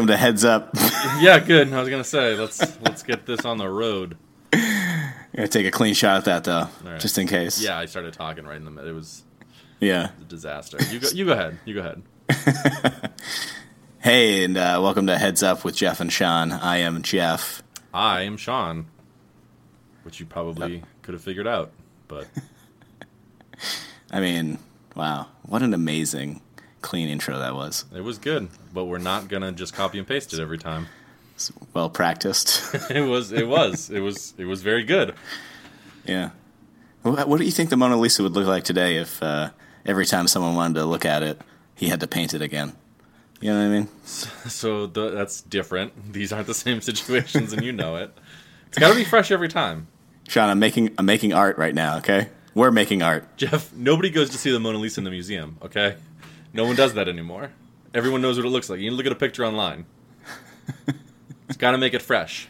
Welcome to Heads Up. Yeah, good. I was gonna say let's let's get this on the road. Gonna take a clean shot at that though, right. just in case. Yeah, I started talking right in the middle. It was Yeah. a disaster. You go. You go ahead. You go ahead. Hey, and uh, welcome to Heads Up with Jeff and Sean. I am Jeff. I am Sean, which you probably could have figured out, but I mean, wow, what an amazing clean intro that was. it was good. But we're not gonna just copy and paste it every time. It's well practiced. It was. It was. It was. It was very good. yeah. What, what do you think the Mona Lisa would look like today if uh, every time someone wanted to look at it, he had to paint it again? You know what I mean? So the, that's different. These aren't the same situations, and you know it. It's got to be fresh every time. Sean, I'm making I'm making art right now. Okay, we're making art. Jeff, nobody goes to see the Mona Lisa in the museum, okay? No one does that anymore. Everyone knows what it looks like. You need to look at a picture online. it's got to make it fresh.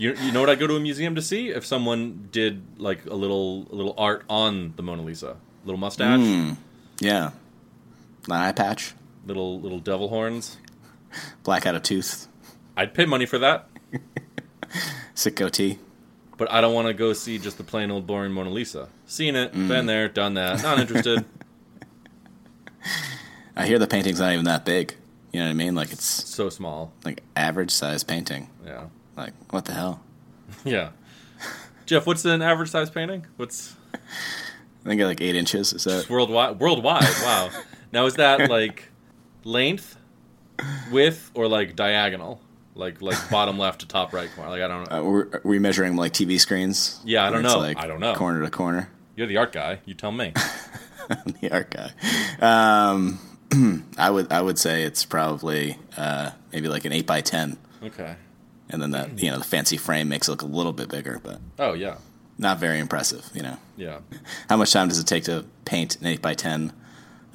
You, you know what I go to a museum to see? If someone did like a little a little art on the Mona Lisa, little mustache, hmm. Yeah, an eye patch, little little devil horns. black out a tooth, I'd pay money for that, sick goatee. but I don't want to go see just the plain old boring Mona Lisa. Seen it, been hmm. there, done that. Not interested. I hear the painting's not even that big. You know what I mean? Like it's so small. like average size painting. Yeah, Like what the hell? yeah. Jeff, what's an average size painting? What's I think like eight inches. Is that? Worldwide, worldwide. Wow. now is that like length, width, or like diagonal? Like like bottom left to top right corner. Like I don't know. Uh, we're, are we measuring like TV screens? Yeah, I don't know. Like I don't know. Corner to corner. You're the art guy. You tell me. the art guy. Um, I would I would say it's probably uh, maybe like an eight by ten, Okay. and then that you know the fancy frame makes it look a little bit bigger, but Oh yeah, not very impressive. You know, yeah. how much time does it take to paint an eight by ten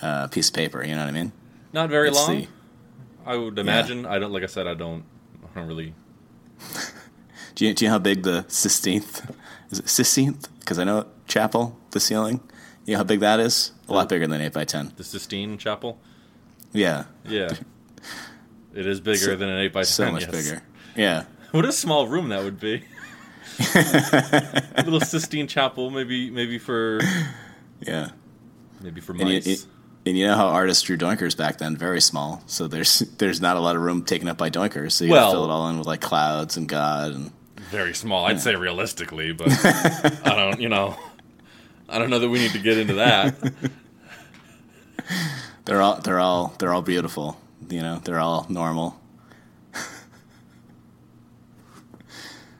uh, piece of paper? You know what I mean? Not very Let's long. see. I would imagine. I don't. Like I said, I don't. I don't really. Do you, do you know how big the Sistine is it Sistine? Because I know chapel, the ceiling. You know how big that is? A lot bigger than eight by ten. The Sistine Chapel. Yeah, Yeah. It is bigger So- than an eight by ten. so much yes. bigger. Yeah, What a small room that would be. a little Sistine Chapel, maybe maybe for yeah. maybe for And you, it- and you know how artists drew doinkers back then, very small. So there's there's not a lot of room taken up by doinkers. So you Well- gotta fill it all in with like clouds and God and very small. I'd say realistically, but I don't. You know, I don't know that we need to get into that. they're all they're all they're all beautiful. You know, they're all normal.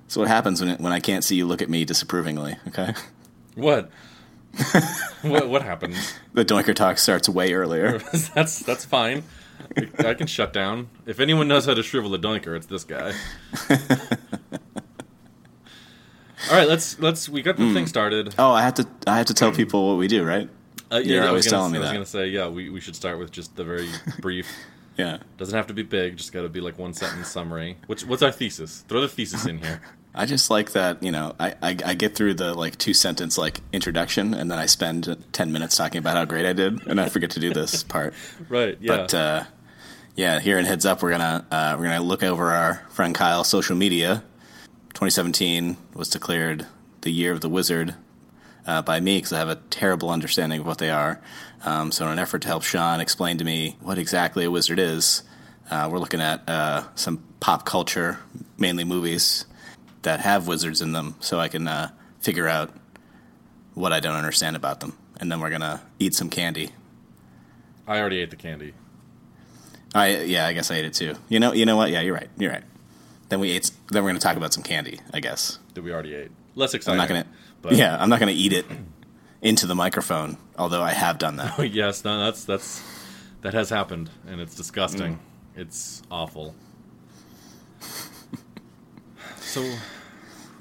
so what happens when it, when I can't see you look at me disapprovingly? Okay, What? what what happened? the doinker talk starts way earlier. that's that's fine. I can shut down. If anyone knows how to shrivel a doinker, it's this guy. All right, let's let's. We got the thing started. Oh, I have to I have to tell people what we do, right? Uh, You're I always telling me I was gonna say, yeah, we, we should start with just the very brief. Yeah. Doesn't have to be big. Just got to be like one sentence summary. What's what's our thesis? Throw the thesis in here. I just like that, you know, I, I, I get through the like two sentence like introduction and then I spend 10 minutes talking about how great I did and I forget to do this part. Right. Yeah. But uh, yeah, here in Heads Up, we're gonna uh, we're gonna look over our friend Kyle's social media. 2017 was declared the year of the wizard uh, by me because I have a terrible understanding of what they are. Um, so, in an effort to help Sean explain to me what exactly a wizard is, uh, we're looking at uh, some pop culture, mainly movies that have wizards in them, so I can uh, figure out what I don't understand about them. And then we're gonna eat some candy. I already ate the candy. I yeah, I guess I ate it too. You know, you know what? Yeah, you're right. You're right. Then we ate. Then we're gonna talk about some candy. I guess that we already ate. Less I'm not gonna. But Yeah, I'm not gonna eat it into the microphone. Although I have done that. yes, no, that's that's that has happened, and it's disgusting. Mm. It's awful. So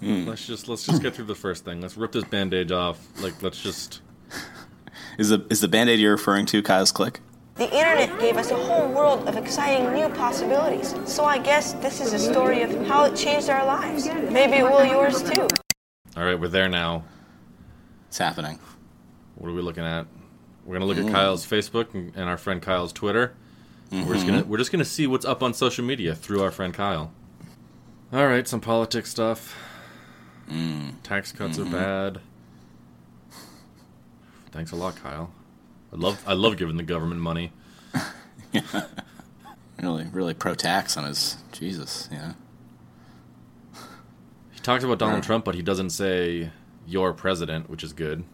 Mm. let's just let's just get through the first thing. Let's rip this bandage off. Like let's just Is the is the band aid you're referring to Kyle's click? The internet gave us a whole world of exciting new possibilities. So I guess this is a story of how it changed our lives. Maybe it will yours too. all right. We're there now. It's happening. What are we looking at? We're gonna look Mm. at mm-hmm. Kyle's Facebook and, and our friend Kyle's Twitter. We're just mm-hmm. gonna we're just gonna see what's up on social media through our friend Kyle. All right, some politics stuff. Mm. Tax cuts are mm-hmm. bad. Thanks a lot, Kyle. I love I love giving the government money. Really, really pro tax on his Jesus. Yeah. He talks about Donald Right. Trump, but he doesn't say your president, which is good.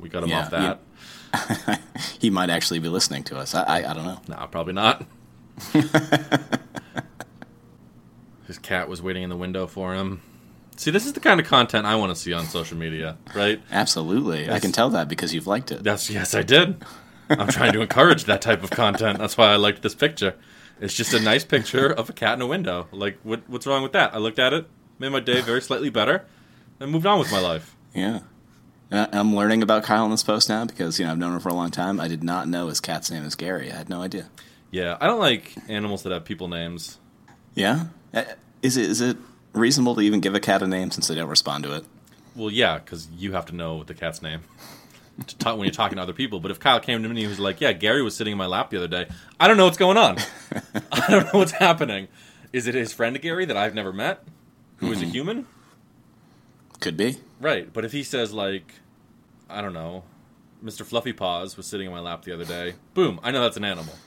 We got him Yeah, off that. he might actually be listening to us. I, I, I don't know. Nah, probably not. His cat was waiting in the window for him. See, this is the kind of content I want to see on social media, right? Absolutely, I can tell that because you've liked it. That's yes, I did. I'm trying to encourage that type of content. That's why I liked this picture. It's just a nice picture of a cat in a window. Like, what, what's wrong with that? I looked at it, made my day very slightly better, and moved on with my life. Yeah. I'm learning about Kyle in this post now because you know I've known him for a long time. I did not know his cat's name is Gary. I had no idea. Yeah, I don't like animals that have people names. Yeah. Uh, Is it is it reasonable to even give a cat a name since they don't respond to it? Well, yeah, because you have to know the cat's name to talk, when you're talking to other people. But if Kyle came to me and he was like, "Yeah, Gary was sitting in my lap the other day," I don't know what's going on. I don't know what's happening. Is it his friend Gary that I've never met, who is a mm-hmm. human? Could be. Right. But if he says like, I don't know, Mr. Fluffy Paws was sitting in my lap the other day, boom, I know that's an animal.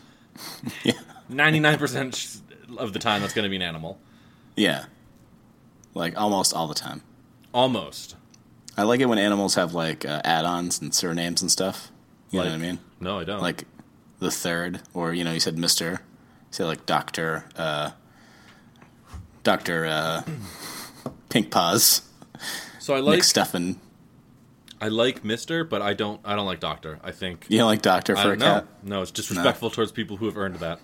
Yeah. Ninety nine percent of the time, that's going to be an animal. Yeah. Like almost all the time. Almost. I like it when animals have like uh, add-ons and surnames and stuff. You know what I mean? No, I don't. Like the third, or you know, you said Mister. You said like Doctor, uh, Doctor uh, Pink Paws, so I like Nick Stuffin. I like Mister, but I don't I don't like Doctor. I think You don't like Doctor for a don't cat? No, it's disrespectful towards people who have earned that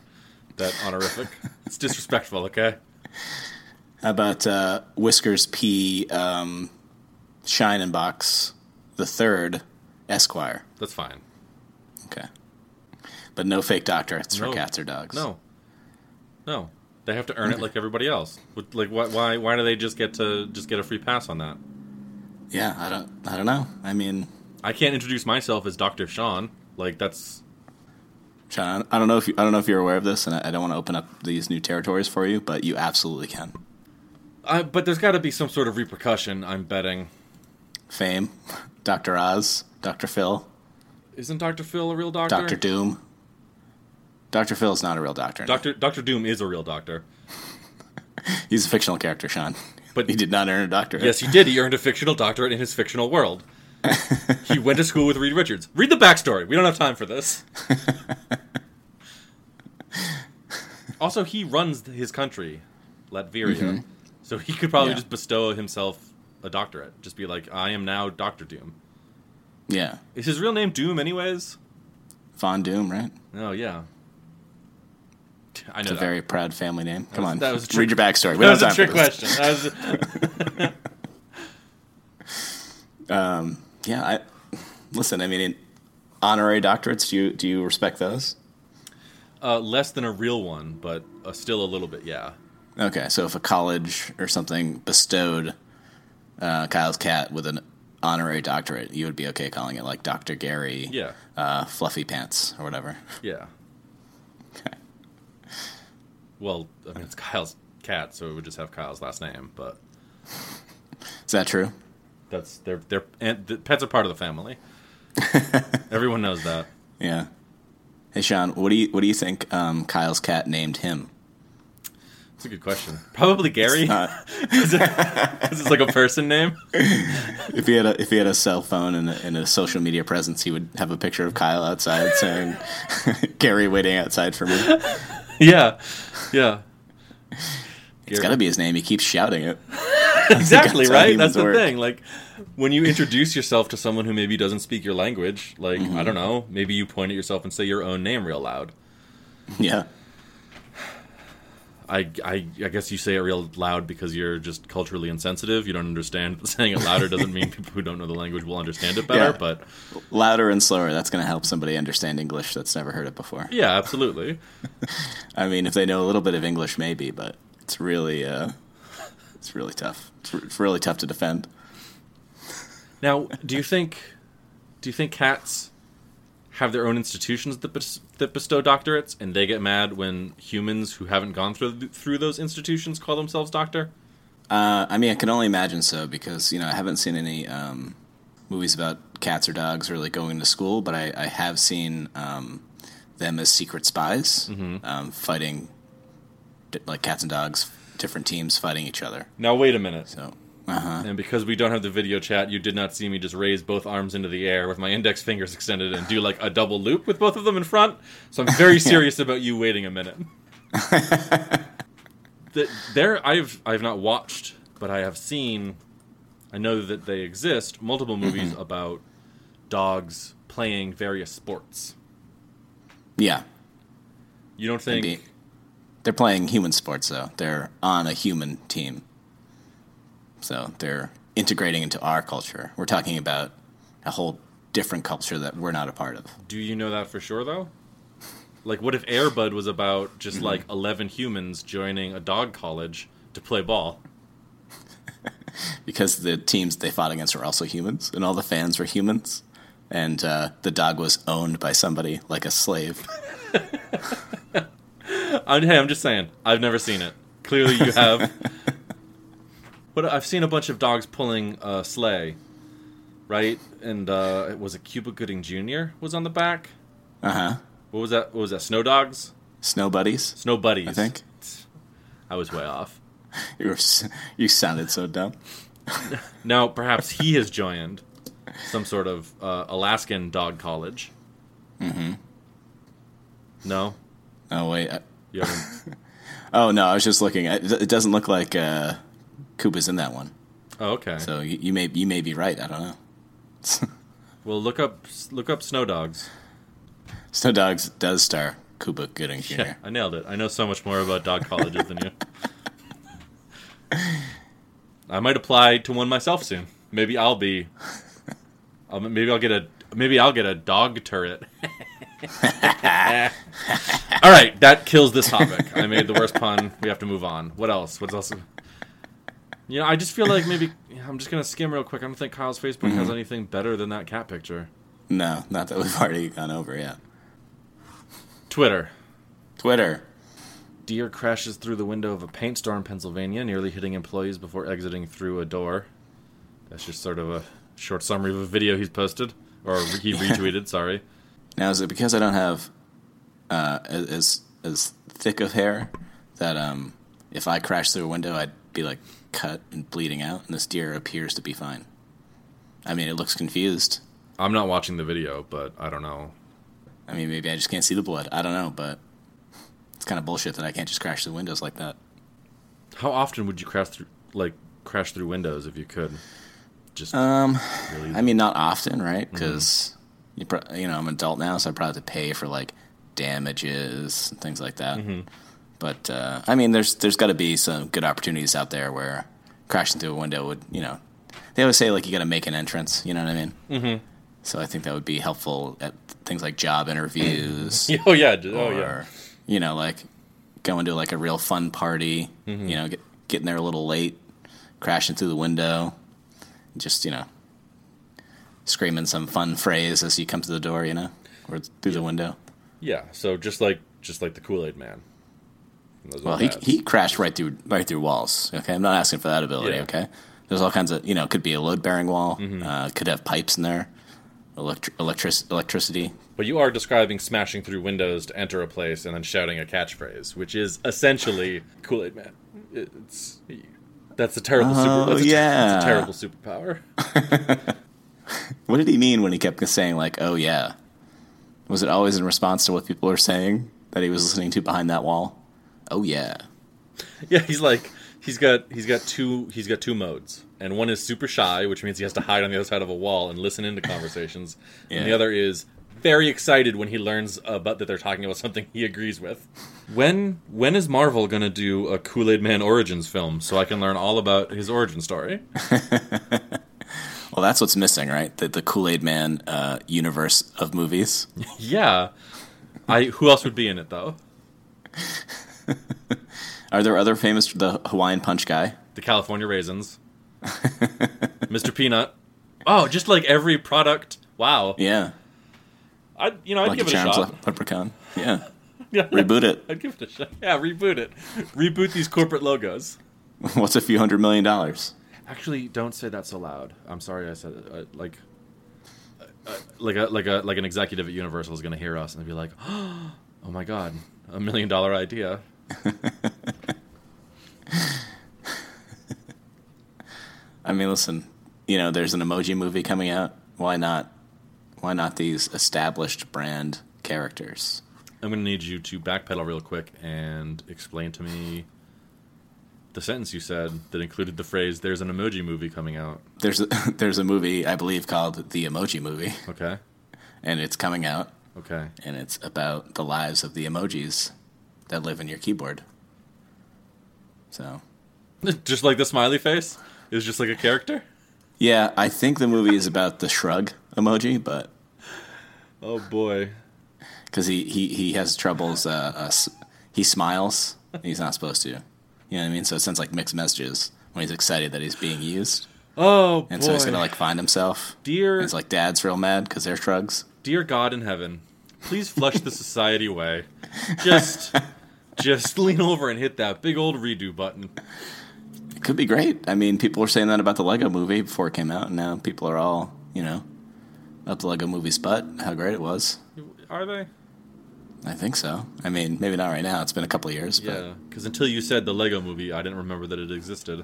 that honorific. it's disrespectful. Okay. How about uh, Whiskers P. Um, Shine Box the third Esquire? That's fine. Okay, but no fake doctorates for cats or dogs. No. No. They have to earn it like everybody else. Like why why why do they just get to just get a free pass on that? Yeah, I don't. I don't know. I mean, I can't introduce myself as Dr. Sean. Like that's Sean, I don't know if you, I don't know if you're aware of this, and I, I don't want to open up these new territories for you, but you absolutely can. I, but there's got to be some sort of repercussion, I'm betting. Fame, Doctor Oz, Doctor Phil, Isn't Dr. Phil a real doctor? Doctor Doom. Doctor Phil's not a real doctor. Dr. Dr. Doom is a real doctor. He's a fictional character, Sean. But- he did not earn a doctorate. Yes, he did. He earned a fictional doctorate in his fictional world. he went to school with Reed Richards. Read the backstory. We don't have time for this. also, he runs his country, Latveria, mm-hmm. so he could probably Yeah. just bestow himself a doctorate. Just be like, I am now Doctor Doom. Yeah, Is his real name Doom, anyways? Von Doom, right? Oh yeah. I know It's a that. very proud family name. Come was- on, that was read your backstory. We that was a trick question. That was Yeah, I listen. I mean, in honorary doctorates. Do you do you respect those? uh, less than a real one, but uh, still a little bit. Yeah. Okay, so if a college or something bestowed uh, Kyle's cat with an honorary doctorate, you would be okay calling it like Doctor Gary, Yeah. uh, Fluffy Pants or whatever. Yeah. Well, I mean, it's Kyle's cat, so it would just have Kyle's last name. But Is that true? that's they're they're and the pets are part of the family. Everyone knows that. Yeah. Hey Sean, what do you what do you think um, Kyle's cat named him? It's a good question. Probably Gary. Uh, Is it, is it like a person name? if he had a if he had a cell phone and a, and a social media presence, he would have a picture of Kyle outside saying, "Gary waiting outside for me." Yeah. Yeah. It's got to be his name. He keeps shouting it. exactly That's right. That's the work. thing. Like when you introduce yourself to someone who maybe doesn't speak your language, like Mm-hmm. I don't know, maybe you point at yourself and say your own name real loud. Yeah. I, I, I guess you say it real loud because you're just culturally insensitive. You don't understand. But saying it louder doesn't mean people who don't know the language will understand it better. Yeah. But Louder and slower. That's going to help somebody understand English that's never heard it before. yeah, absolutely. I mean, if they know a little bit of English, maybe, but it's really, uh, it's really tough. It's, re- it's really tough to defend. Now, do you think do you think cats have their own institutions that, bes- that bestow doctorates, and they get mad when humans who haven't gone through through those institutions call themselves doctor? Uh, I mean, I can only imagine so because you know I haven't seen any um, movies about cats or dogs really going to school, but I, I have seen um, them as secret spies um, fighting like cats and dogs, different teams fighting each other. Now wait a minute. So, uh huh. And because we don't have the video chat, you did not see me just raise both arms into the air with my index fingers extended and do like a double loop with both of them in front. So I'm very serious about you waiting a minute. the, there, I've I've not watched, but I have seen. I know that they exist. Multiple movies about dogs playing various sports. Yeah, You don't think? maybe they're playing human sports though. They're on a human team, so they're integrating into our culture. We're talking about a whole different culture that we're not a part of. Do you know that for sure though? Like, what if Airbud was about just Mm-hmm. like eleven humans joining a dog college to play ball? because the teams they fought against were also humans, and all the fans were humans, and uh, the dog was owned by somebody like a slave. I'm, hey, I'm just saying. I've never seen it. Clearly, you have. but I've seen a bunch of dogs pulling a sleigh, right? And uh, it was it Cuba Gooding Jr. was on the back? Uh huh. What was that? What was that? Snow dogs? Snow buddies, Snow buddies? I think. I was way off. You were you sounded so dumb. Now, perhaps he has joined some sort of uh, Alaskan dog college. Mm-hmm. No, Oh wait. I, you oh no, I was just looking. It it doesn't look like uh, Cuba's in that one. Oh, okay. So you, you may you may be right. I don't know. well, look up look up Snow Dogs. Snow Dogs does star Cuba Gooding Jr. Yeah, I nailed it. I know so much more about dog colleges than you. I might apply to one myself soon. Maybe I'll be. I'll, maybe I'll get a. Maybe I'll get a dog turret. All right, that kills this topic. I made the worst pun. We have to move on. What else? What else? You know, I just feel like maybe I'm just gonna skim real quick. I don't think Kyle's Facebook has anything better than that cat picture. No, not that we've already gone over yet. Twitter. Twitter. Deer crashes through the window of a paint store in Pennsylvania, nearly hitting employees before exiting through a door. That's just sort of a short summary of a video he's posted, or he retweeted. Sorry. Now is it because I don't have uh, as as thick of hair that um, if I crashed through a window, I'd be like cut and bleeding out, and this deer appears to be fine. I mean, it looks confused. I'm not watching the video, but I don't know. I mean, maybe I just can't see the blood. I don't know, but it's kind of bullshit that I can't just crash through windows like that. How often would you crash through, like, crash through windows if you could? Just Um, really. I mean, not often, right? Because you, pro- you know, I'm an adult now, so I probably have to pay for like damages and things like that. But uh, I mean, there's there's got to be some good opportunities out there where crashing through a window would, you know, they always say like you got to make an entrance. You know what I mean? Mm-hmm. So I think that would be helpful at things like job interviews. oh yeah. Oh or, yeah. You know, like going to like a real fun party. Mm-hmm. You know, get, getting there a little late, crashing through the window, just you know, screaming some fun phrase as you come to the door. You know, or through the window. Yeah. So just like just like the Kool Aid Man. Well, he he crashed right through right through walls. Okay, I'm not asking for that ability. Yeah. Okay, there's all kinds of you know, it could be a load bearing wall. Mm-hmm. Uh, could have pipes in there, electri- electric electricity. But you are describing smashing through windows to enter a place and then shouting a catchphrase, which is essentially Kool Aid Man. It's that's a terrible Oh, super. That's a, yeah. that's a terrible superpower. What did he mean when he kept saying like, "Oh yeah"? Was it always in response to what people were saying that he was listening to behind that wall? Oh yeah. Yeah, he's like he's got he's got two he's got two modes, and one is super shy, which means he has to hide on the other side of a wall and listen into conversations, and the other is very excited when he learns about that they're talking about something he agrees with. When when is Marvel gonna do a Kool Aid Man origins film so I can learn all about his origin story? Well, that's what's missing, right? The the Kool Aid Man uh, universe of movies. Yeah, I who else would be in it though? Are there other famous the Hawaiian Punch guy? The California Raisins, Mr. Peanut. Oh, just like every product. Wow. Yeah. I you know I'd Lucky give it a Charms shot. Leprechaun. Yeah. Yeah. Reboot it. I'd give it a shot. Yeah, reboot it. reboot these corporate logos. What's a few hundred million dollars? Actually, don't say that so loud. I'm sorry I said it. Uh, like, uh, uh, like a like a like an executive at Universal is going to hear us and be like, "Oh my god, a million dollar idea." I mean, listen, you know, there's an emoji movie coming out. Why not? Why not these established brand characters? I'm going to need you to backpedal real quick and explain to me the sentence you said that included the phrase "There's an emoji movie coming out." There's a, there's a movie I believe called The Emoji Movie, Okay. and it's coming out, Okay. and it's about the lives of the emojis that live in your keyboard. So, just like the smiley face is just like a character. yeah, I think the movie is about the shrug emoji, but Oh boy. because he, he, he has troubles, uh, uh, he smiles. He's not supposed to. You know what I mean? So it sends like mixed messages when he's excited that he's being used. Oh And boy. so he's gonna like find himself. dear it's like dad's real mad because they're shrugs. dear God in heaven, please flush the society away. Just, just lean over and hit that big old redo button. It could be great. I mean, people were saying that about the Lego movie before it came out, and now people are all, you know, up the Lego movie's butt, how great it was. Are they? I think so. I mean, maybe not right now. It's been a couple of years. Yeah, because until you said the Lego Movie, I didn't remember that it existed.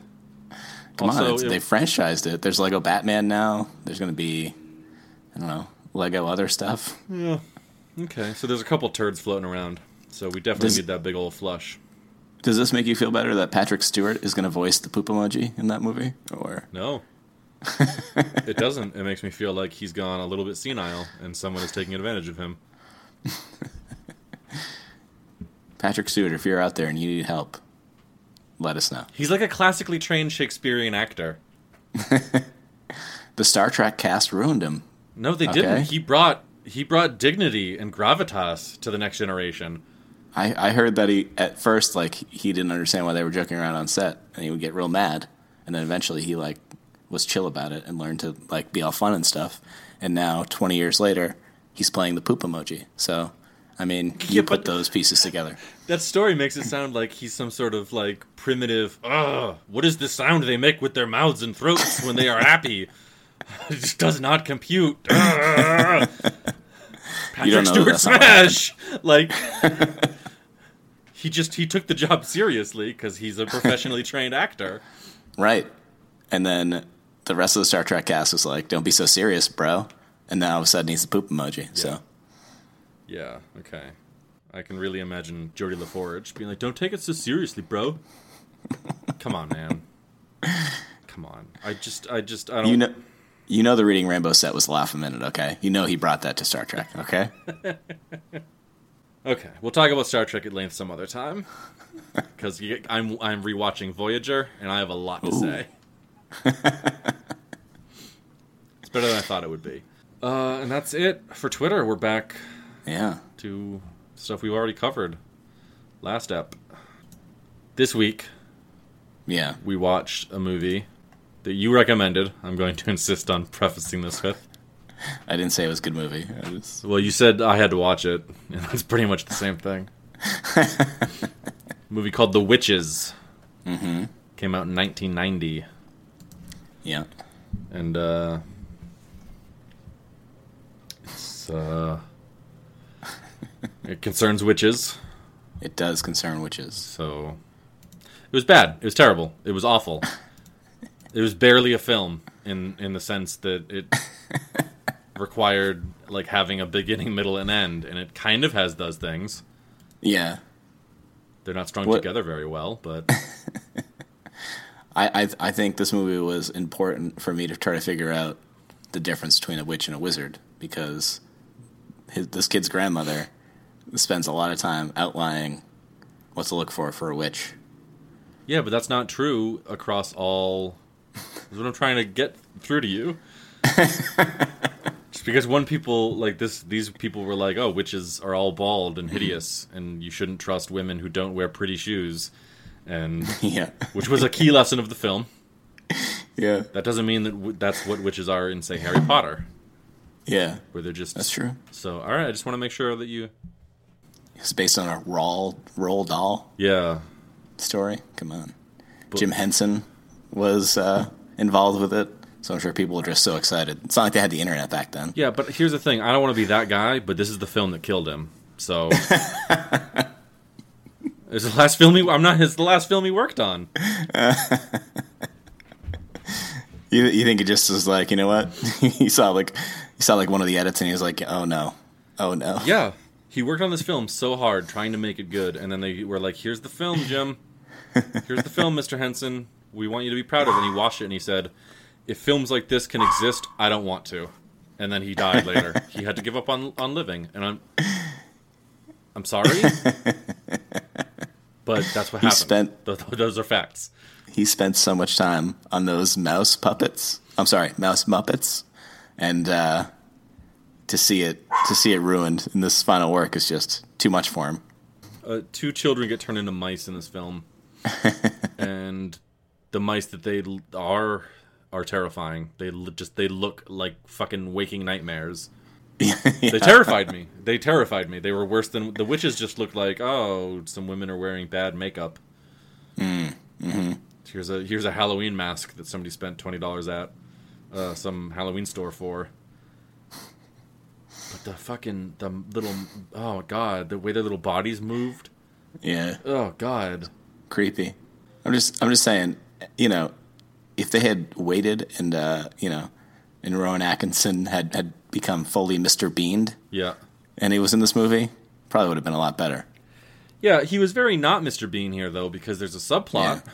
come on, Also, it's, it- they franchised it. There's Lego Batman now. There's going to be, I don't know, Lego other stuff. Yeah. Okay, so there's a couple turds floating around. So we definitely Does- need that big old flush. Does this make you feel better that Patrick Stewart is going to voice the poop emoji in that movie? Or No. it doesn't. It makes me feel like he's gone a little bit senile and someone is taking advantage of him. Patrick Stewart, if you're out there and you need help, let us know. He's like a classically trained Shakespearean actor. The Star Trek cast ruined him. No, they Okay. didn't. He brought he brought dignity and gravitas to the next generation. I, I heard that he at first like he didn't understand why they were joking around on set, and he would get real mad, and then eventually he like was chill about it and learned to like be all fun and stuff. And now, twenty years later, he's playing the poop emoji. So, I mean, you Yeah, put those pieces together. That story makes it sound like he's some sort of like primitive. Ugh, what is the sound they make with their mouths and throats when they are happy? It just does not compute. Ugh. Patrick Stewart that's not what happened. smash. Like he just he took the job seriously because he's a professionally trained actor. Right. And then the rest of the Star Trek cast was like, "Don't be so serious, bro." And now all of a sudden, he's the poop emoji. So, Yeah. Okay. I can really imagine Geordi La Forge being like, "Don't take it so seriously, bro." Come on, man. Come on. I just, I just, I don't. you know, you know, the Reading Rainbow set was laugh a minute. Okay, you know he brought that to Star Trek. Okay. Okay, we'll talk about Star Trek at length some other time. Because I'm I'm rewatching Voyager, and I have a lot to say. it's better than I thought it would be. Uh, and that's it for Twitter. We're back yeah. to stuff we've already covered last ep. This week Yeah. we watched a movie that you recommended. I'm going to insist on prefacing this with. I didn't say it was a good movie. I was, Well, you said I had to watch it, and it's pretty much the same thing. movie called The Witches. Mm-hmm. Came out in 1990, yeah. and uh, it's uh, it concerns witches. It does concern witches. So it was bad. It was terrible. It was awful. it was barely a film in in the sense that it required like having a beginning, middle, and end, and it kind of has those things. Yeah. They're not strung What- together very well, but I, I I think this movie was important for me to try to figure out the difference between a witch and a wizard because his, this kid's grandmother spends a lot of time outlining what to look for for a witch. yeah, but that's not true across all. Is what I'm trying to get through to you. Because one people like this, these people were like, "Oh, witches are all bald and hideous, and you shouldn't trust women who don't wear pretty shoes," and Yeah. which was a key lesson of the film. Yeah. That doesn't mean that w- that's what witches are in, say, Harry Potter. Yeah, where they're just that's true. So, all right, I just want to make sure that you. It's based on a Roald Roll doll Yeah, story. Come on, Jim Henson was uh, involved with it, so I'm sure people were just so excited. It's not like they had the internet back then. yeah, but here's the thing: I don't want to be that guy, but this is the film that killed him. So, it's the last film he. I'm not. It's the last film he worked on. You, you think it just was like, you know what? he saw like he saw like one of the edits and he was like, oh no, oh no. Yeah, he worked on this film so hard trying to make it good, and then they were like, "Here's the film, Jim. Here's the film, Mr. Henson. We want you to be proud of." it. And he watched it and he said, "If films like this can exist, I don't want to." And then he died later. he had to give up on on living, and I'm I'm sorry, but that's what happened. spent- Th- th- those are facts. He spent so much time on those mouse puppets. I'm sorry, mouse muppets, and uh, to see it to see it ruined in this final work is just too much for him. uh, two children get turned into mice in this film, and the mice that they are are terrifying. They just they look like fucking waking nightmares. They terrified me. They terrified me. They were worse than the witches. Just looked like oh, some women are wearing bad makeup. Here's a here's a Halloween mask that somebody spent twenty dollars at uh, some Halloween store for. But the fucking the little oh god, the way their little bodies moved. Yeah, Oh God. creepy. I'm just I'm just saying, you know, if they had waited and uh, you know, and Rowan Atkinson had had become fully Mr. Beaned, Yeah. and he was in this movie, probably would have been a lot better. Yeah, he was very not Mr. Bean here though, because there's a subplot Yeah.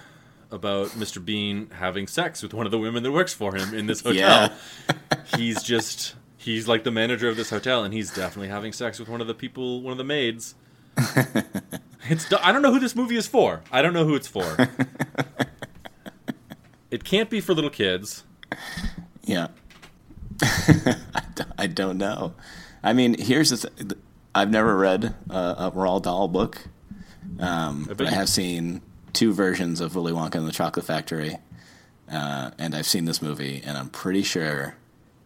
about Mr. Bean having sex with one of the women that works for him in this hotel. He's just he's like the manager of this hotel, and he's definitely having sex with one of the people, one of the maids. it's I don't know who this movie is for. I don't know who it's for. it can't be for little kids. Yeah. I, don't, know. I mean, here's the thing. I've never read uh, a Roald Dahl book, um, bet but I have seen two versions of Willy Wonka and the Chocolate Factory, uh, and I've seen this movie, and I'm pretty sure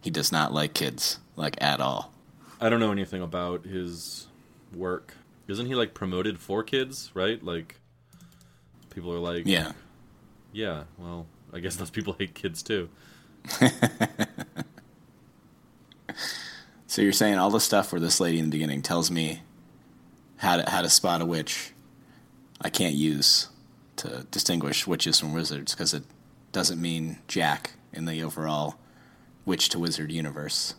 he does not like kids, like at all. I don't know anything about his work. Isn't he like promoted for kids, right? Like people are like, Yeah. yeah. Well, I guess those people hate kids too. So you're saying all the stuff where this lady in the beginning tells me how to how to spot a witch, I can't use to distinguish witches from wizards because it doesn't mean jack in the overall witch to wizard universe.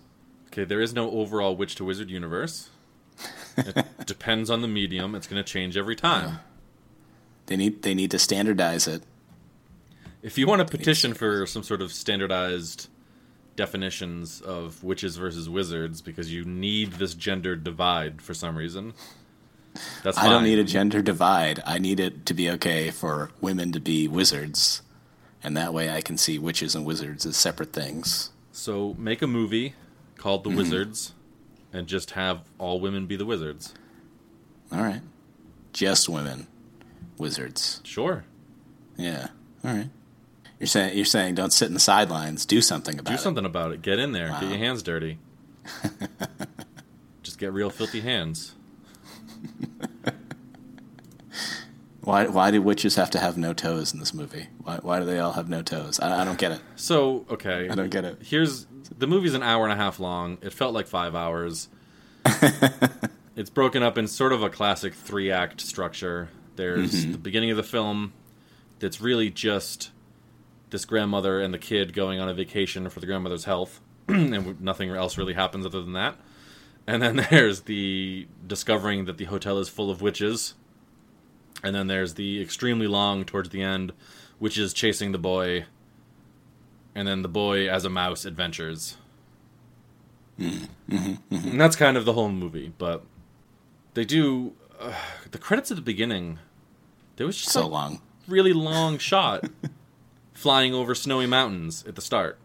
Okay, there is no overall witch to wizard universe. It depends on the medium. It's going to change every time. They need they need to standardize it. If you want to petition for some sort of standardized definitions of witches versus wizards because you need this gender divide for some reason, that's fine. I don't need a gender divide. I need it to be okay for women to be wizards, and that way I can see witches and wizards as separate things. So make a movie called The mm-hmm. Wizards and just have all women be the wizards. All right, just women, wizards. Sure. Yeah. All right. You're saying you're saying don't sit in the sidelines. Do something about Do it. something about it. Get in there. Get your hands dirty. just get real filthy hands. Why why do witches have to have no toes in this movie? Why why do they all have no toes? I, I don't get it. So, okay. I don't get it. Here's the movie's an hour and a half long. It felt like five hours. it's broken up in sort of a classic three act structure. There's Mm-hmm. the beginning of the film that's really just this grandmother and the kid going on a vacation for the grandmother's health, and nothing else really happens other than that. And then there's the discovering that the hotel is full of witches. And then there's the extremely long towards the end, witches chasing the boy and then the boy as a mouse adventures. And that's kind of the whole movie, but they do uh, the credits at the beginning. There was just So a long. really long shot flying over snowy mountains at the start.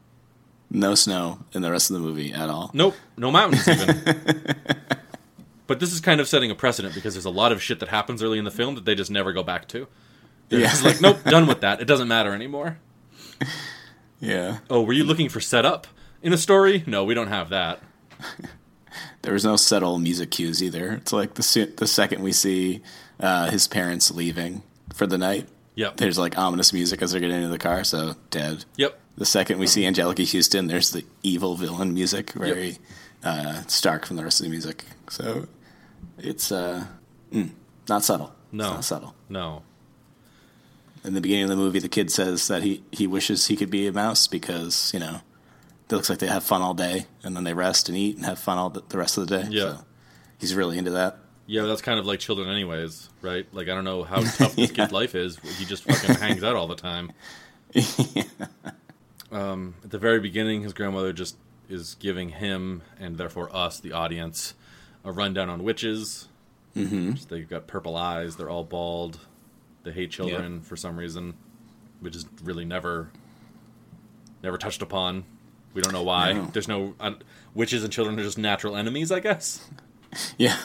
No snow in the rest of the movie at all. Nope, no mountains even. but this is kind of setting a precedent because there's a lot of shit that happens early in the film that they just never go back to. They're Yeah. just like, nope, done with that. It doesn't matter anymore. Yeah. Oh, were you looking for setup in a story? No, we don't have that. there was no subtle music cues either. It's like the the second we see uh, his parents leaving for the night, Yep. there's like ominous music as they're getting into the car. So dead. Yep. The second we see Anjelica Huston, there's the evil villain music, very uh, stark from the rest of the music. So it's uh, mm, not subtle. No. it's not subtle. No. In the beginning of the movie, the kid says that he, he wishes he could be a mouse because you know it looks like they have fun all day and then they rest and eat and have fun all the, the rest of the day. Yeah. So he's really into that. Yeah, that's kind of like children, anyways, right? Like I don't know how tough this Yeah. kid's life is. He just fucking hangs out all the time. Um, at the very beginning, his grandmother just is giving him and therefore us, the audience, a rundown on witches. Mm-hmm. They've got purple eyes. They're all bald. They hate children for some reason, which is really never, never touched upon. We don't know why. No. There's no uh, witches and children are just natural enemies, I guess. Yeah.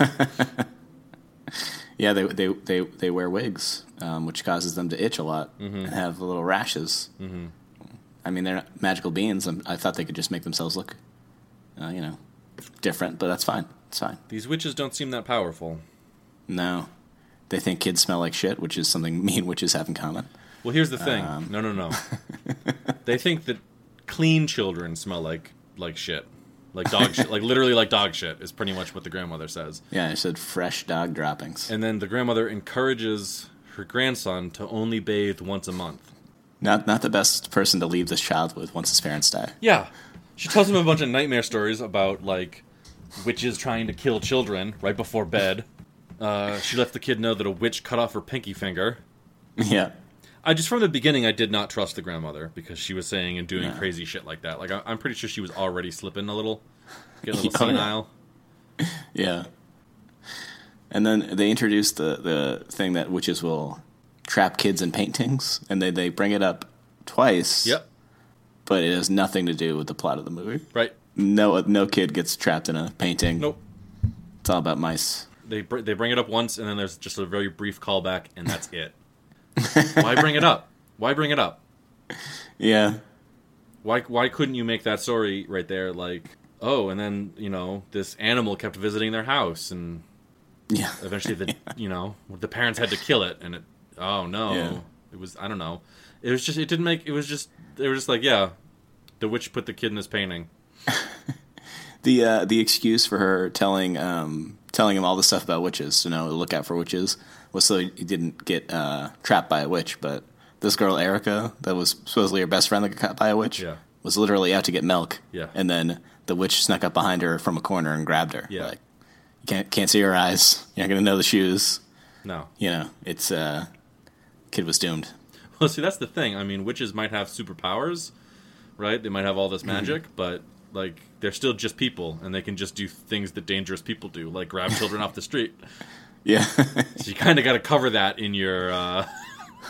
Yeah, they, they, they, they wear wigs, um, which causes them to itch a lot and have little rashes. Mm-hmm. I mean, they're magical beings. I thought they could just make themselves look, uh, you know, different, but that's fine. It's fine. These witches don't seem that powerful. No. They think kids smell like shit, which is something me and witches have in common. Well, here's the thing. Um. no, no, no. they think that clean children smell like like shit, like dog shit, like literally like dog shit is pretty much what the grandmother says. Yeah, I said fresh dog droppings. And then the grandmother encourages her grandson to only bathe once a month. Not not the best person to leave this child with once his parents die. Yeah, she tells him a bunch of nightmare stories about like witches trying to kill children right before bed. Uh, she lets the kid know that a witch cut off her pinky finger. yeah. I just from the beginning I did not trust the grandmother because she was saying and doing No. crazy shit like that. Like I, I'm pretty sure she was already slipping a little, getting a little Oh, yeah. senile. Yeah. And then they introduced the, the thing that witches will trap kids in paintings, and they, they bring it up twice. Yep. But it has nothing to do with the plot of the movie. Right. No no kid gets trapped in a painting. Nope. It's all about mice. They br- they bring it up once and then there's just a very brief callback and that's it. Why bring it up? Why bring it up? Yeah. Why why couldn't you make that story right there like oh and then you know this animal kept visiting their house and Yeah. eventually the you know the parents had to kill it and it oh no Yeah. it was I don't know it was just it didn't make it was just they were just like yeah the witch put the kid in this painting The uh, the excuse for her telling um, telling him all the stuff about witches to know look out for witches was so he didn't get uh, trapped by a witch. But this girl Erica, that was supposedly her best friend that got caught by a witch, Yeah. was literally out to get milk. Yeah. and then the witch snuck up behind her from a corner and grabbed her. Yeah. like you can't can't see her eyes. You're not gonna know the shoes. no You know, it's uh, kid was doomed. Well, see, that's the thing. I mean, witches might have superpowers, right? They might have all this magic, but like they're still just people, and they can just do things that dangerous people do, like grab children off the street. Yeah, So you kind of got to cover that in your. Uh...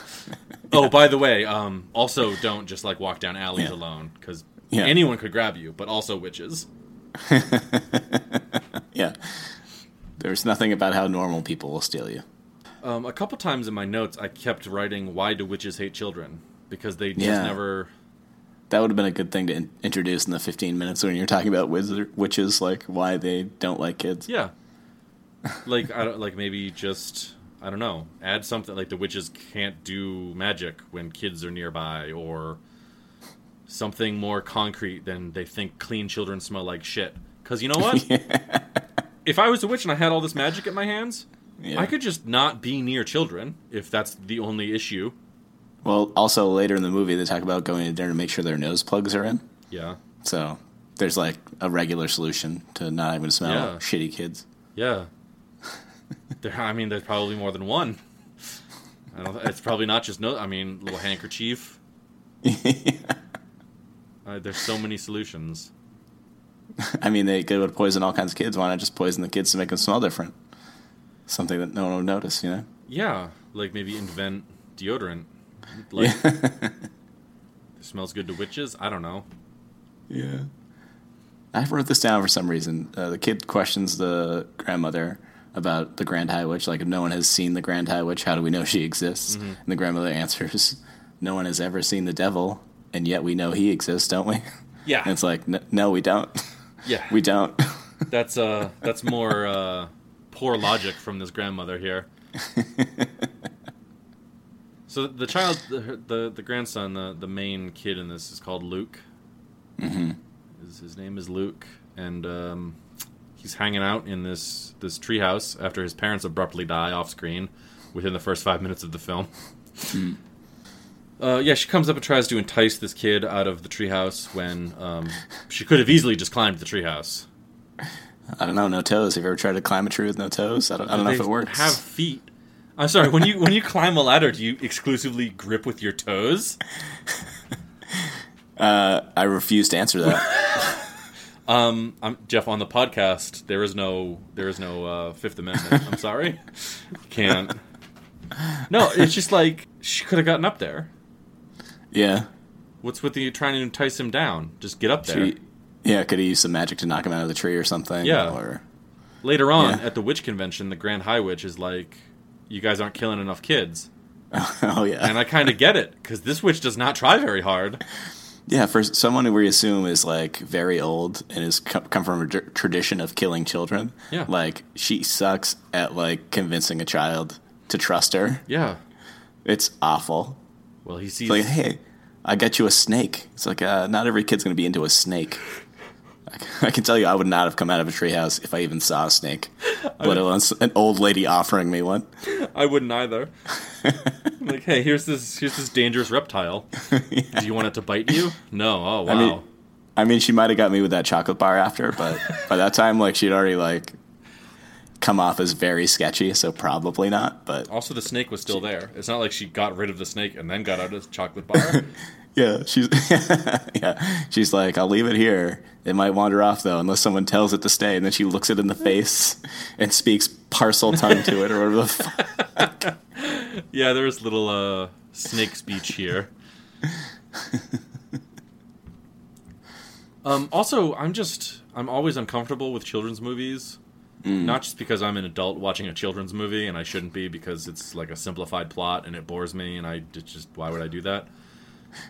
oh, by the way, um, also don't just like walk down alleys Yeah. alone because Yeah. anyone could grab you, but also witches. yeah. There's nothing about how normal people will steal you. Um, a couple times in my notes, I kept writing, "Why do witches hate children?" Because they just Yeah. never. That would have been a good thing to in- introduce in the 15 minutes when you're talking about wizard witches, like why they don't like kids. Yeah. Like I don't like maybe just I don't know, add something like the witches can't do magic when kids are nearby or something more concrete than they think clean children smell like shit. Cuz you know what? If I was a witch and I had all this magic at my hands, Yeah. I could just not be near children if that's the only issue. Well, also later in the movie, they talk about going to dinner to make sure their nose plugs are in. Yeah. So there's like a regular solution to not having to smell Yeah. shitty kids. Yeah. There I mean there's probably more than one. I don't it's probably not just no I mean little handkerchief. Uh, there's so many solutions. I mean, they to poison all kinds of kids. Why not just poison the kids to make them smell different? Something that no one would notice, you know? Yeah, like maybe invent deodorant. Like it smells good to witches. I don't know. Yeah. I wrote this down for some reason. Uh, the kid questions the grandmother about the Grand High Witch. Like, if no one has seen the Grand High Witch, how do we know she exists? And the grandmother answers, No one has ever seen the devil, and yet we know he exists, don't we? Yeah, And it's like, "N- No, we don't. Yeah. we don't. That's uh that's more uh poor logic from this grandmother here. so the child the the, the grandson, the the main kid in this is called Luke. Mm-hmm. His, his name is Luke and um he's hanging out in this this treehouse after his parents abruptly die off screen within the first 5 minutes of the film. Uh, yeah, she comes up and tries to entice this kid out of the treehouse when um, she could have easily just climbed the treehouse. I don't know. No toes. Have you ever tried to climb a tree with no toes? I don't, I don't know if it works. Have feet. I'm sorry. When you when you climb a ladder, do you exclusively grip with your toes? Uh, I refuse to answer that. Um, I'm Jeff on the podcast. There is no there is no uh, Fifth Amendment. I'm sorry, can't. No, it's just like she could have gotten up there. yeah. What's with the trying to entice him down? Just get up there. She, yeah, could he use some magic to knock him out of the tree or something? Yeah. Or Later on Yeah. at the witch convention, the Grand High Witch is like, "You guys aren't killing enough kids," oh yeah. and I kind of get it because this witch does not try very hard. Yeah, for someone who we assume is like very old and has come from a tradition of killing children, Yeah. like she sucks at like convincing a child to trust her. Yeah. It's awful. Well, he sees. It's like, hey, I got you a snake. It's like, uh, not every kid's going to be into a snake. I can tell you, I would not have come out of a treehouse if I even saw a snake, let alone an old lady offering me one. I wouldn't either. like, hey, here's this here's this dangerous reptile. Do you want it to bite you? No. Oh wow. I mean, I mean, she might have got me with that chocolate bar after, but by that time, like, she'd already like come off as very sketchy, so probably not. But also, the snake was still there. It's not like she got rid of the snake and then got out of the chocolate bar. Yeah, she's yeah, she's like, I'll leave it here. It might wander off though, unless someone tells it to stay. And then she looks it in the face and speaks Parseltongue to it, or whatever the fuck. yeah, there's little uh, snake speech here. um, also, I'm just I'm always uncomfortable with children's movies. Not just because I'm an adult watching a children's movie and I shouldn't be because it's like a simplified plot and it bores me and I just why would I do that?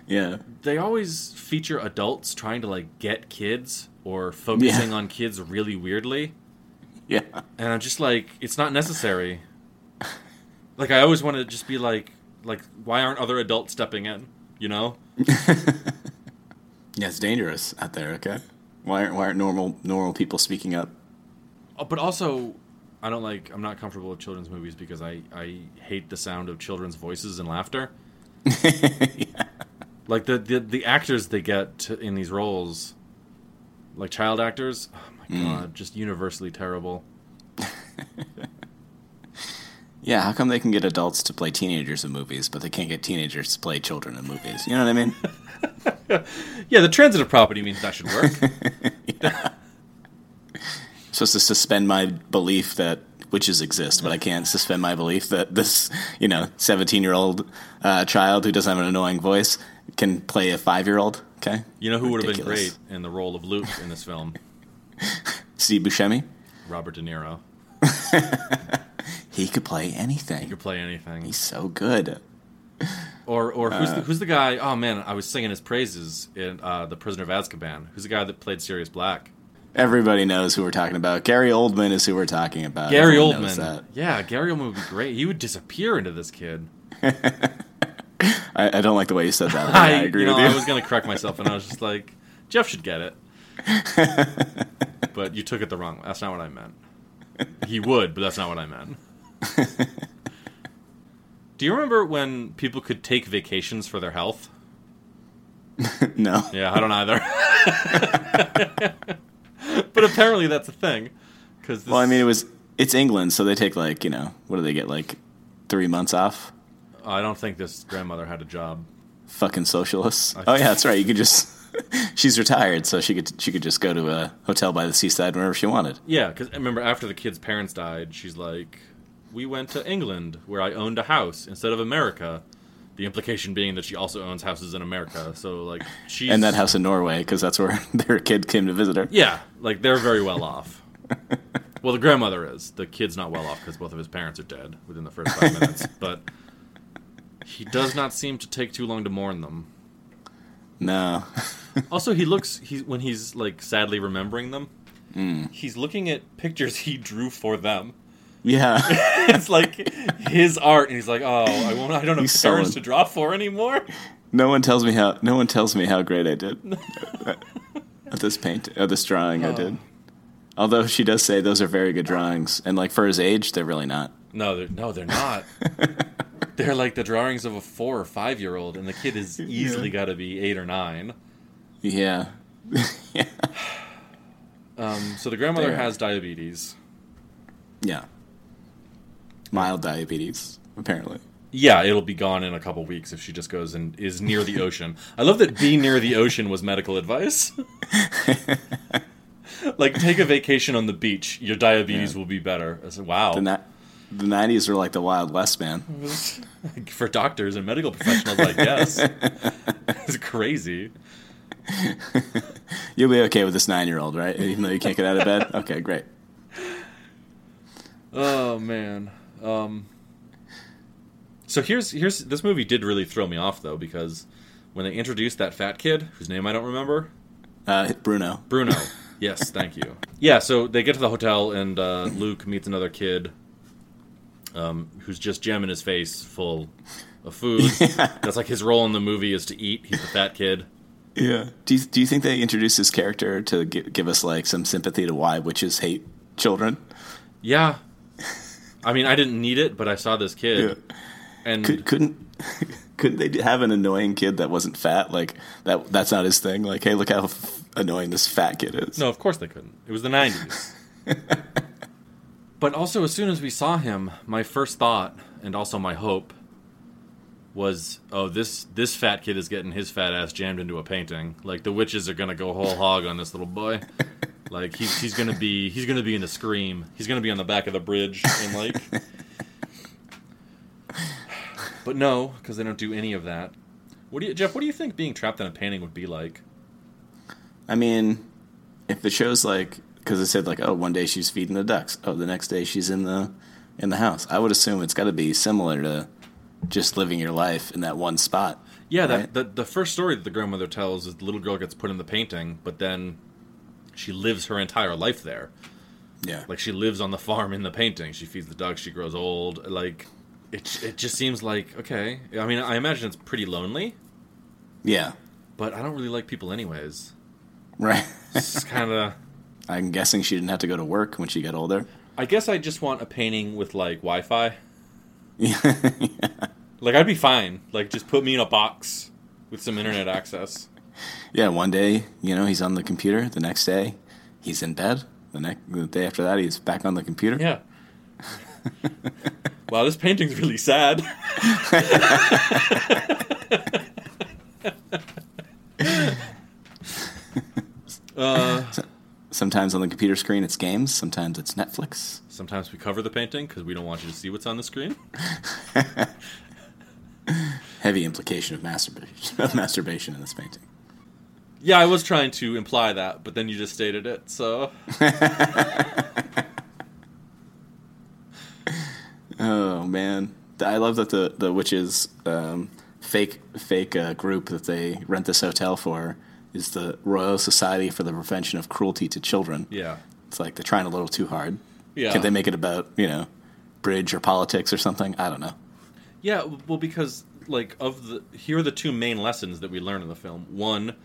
Yeah, they always feature adults trying to like get kids or focusing Yeah. on kids really weirdly yeah, and i'm just like it's not necessary like i always want to just be like like why aren't other adults stepping in you know yeah. It's dangerous out there. Okay, why aren't why aren't normal normal people speaking up? Oh, but also i don't like i'm not comfortable with children's movies because i i hate the sound of children's voices and laughter like the, the the actors they get to, in these roles like child actors oh my god just universally terrible Yeah, how come they can get adults to play teenagers in movies, but they can't get teenagers to play children in movies? You know what I mean? yeah the transitive property means that should work supposed to suspend my belief that witches exist, but I can't suspend my belief that this, you know, 17 year old uh, child who doesn't have an annoying voice can play a five year old. Okay. You know who would have been great in the role of Luke in this film? Steve Buscemi? Robert De Niro. He could play anything. He could play anything. He's so good. Or or who's Uh, the, who's the guy? Oh man, I was singing his praises in uh, the Prisoner of Azkaban. Who's the guy that played Sirius Black? Everybody knows who we're talking about. Gary Oldman is who we're talking about. Gary Everyone Oldman. that. Yeah, Gary Oldman would be great. He would disappear into this kid. I, I don't like the way you said that. but I, agree you know, with you. I was gonna correct myself, and I was just like, Jeff should get it. but you took it the wrong. way. That's not what I meant. He would, but that's not what I meant. Do you remember when people could take vacations for their health? no. Yeah, I don't either. but apparently that's a thing. Cause Well, I mean, it was. It's England, so they take like you know what do they get like three months off? I don't think this grandmother had a job. Fucking socialists. Oh yeah, that's right. You could just. she's retired, so she could she could just go to a hotel by the seaside whenever she wanted. Yeah, because remember after the kid's parents died, she's like, "We went to England where I owned a house instead of America." The implication being that she also owns houses in America. So like she And that house in Norway, because that's where their kid came to visit her. Yeah, like they're very well off. well, the grandmother is. The kid's not well off because both of his parents are dead within the first five minutes. But he does not seem to take too long to mourn them. No. Also, he looks he's when he's like sadly remembering them. Hmm. He's looking at pictures he drew for them. yeah. it's like his art, and he's like, "Oh, I won't. I don't have He's to draw for anymore." no one tells me how. No one tells me how great I did at this paint. At this drawing, I Oh. did. Although she does say those are very good drawings, and like for his age, they're really not. No, they're, no, they're not. they're like the drawings of a four or five year old, and the kid is easily got to be eight or nine. Yeah. yeah. Um, so the grandmother There. has diabetes. Yeah. Mild diabetes, apparently. Yeah, it'll be gone in a couple weeks if she just goes and is near the ocean. I love that being near the ocean was medical advice. like, take a vacation on the beach. Your diabetes Yeah. will be better. I said, wow. The, ni- the 90s were like the Wild West, man. For doctors and medical professionals, I guess. it's crazy. You'll be okay with this nine year old, right? Even though you can't get out of bed? Okay, great. Oh man. Um, so here's here's this movie did really throw me off though because when they introduced that fat kid whose name I don't remember, Uh, Bruno. Bruno. yes, thank you. Yeah, so they get to the hotel and uh, Luke meets another kid um, who's just jamming his face full of food. That's like his role in the movie is to eat. He's the fat kid. Yeah. Do you, do you think they introduced this character to gi- give us like some sympathy to why witches hate children? Yeah. I mean, I didn't need it, but I saw this kid, and Could, couldn't couldn't they have an annoying kid that wasn't fat? Like that that's not his thing. Like, hey, look how f- annoying this fat kid is. No, of course they couldn't. It was the 90s. but also, as soon as we saw him, my first thought, and also my hope, was, oh, this this fat kid is getting his fat ass jammed into a painting. Like the witches are gonna go whole hog on this little boy. Like he's he's gonna be he's gonna be in the scream. He's gonna be on the back of the bridge and like. but no, because they don't do any of that. What do you, Jeff? What do you think being trapped in a painting would be like? I mean, if the show's like because it said like, oh, one day she's feeding the ducks. Oh, the next day she's in the in the house. I would assume it's got to be similar to just living your life in that one spot. Yeah, that, right? the the first story that the grandmother tells is the little girl gets put in the painting, but then she lives her entire life there. Yeah, Like she lives on the farm in the painting. She feeds the ducks. She grows old. Like it, it just seems like okay. I mean, I imagine it's pretty lonely, yeah, but I don't really like people anyways. right. It's kind of. I'm guessing she didn't have to go to work when she got older. I guess I just want a painting with like Wi-Fi. Yeah, Like I'd be fine. Like just put me in a box with some internet access. yeah. One day, you know, he's on the computer. The next day, he's in bed. The next, the day after that, he's back on the computer. Yeah. wow, this painting's really sad. uh, Sometimes on the computer screen, it's games. Sometimes it's Netflix. sometimes we cover the painting because we don't want you to see what's on the screen. Heavy implication of masturbation of masturbation in this painting. Yeah, I was trying to imply that, but then you just stated it. So Oh man, I love that the the witches um, fake fake uh, group that they rent this hotel for is the Royal Society for the Prevention of Cruelty to Children. yeah, It's like they're trying a little too hard. Yeah. Can they make it about you know bridge or politics or something? I don't know. yeah. Well, because like of the here are the two main lessons that we learn in the film. One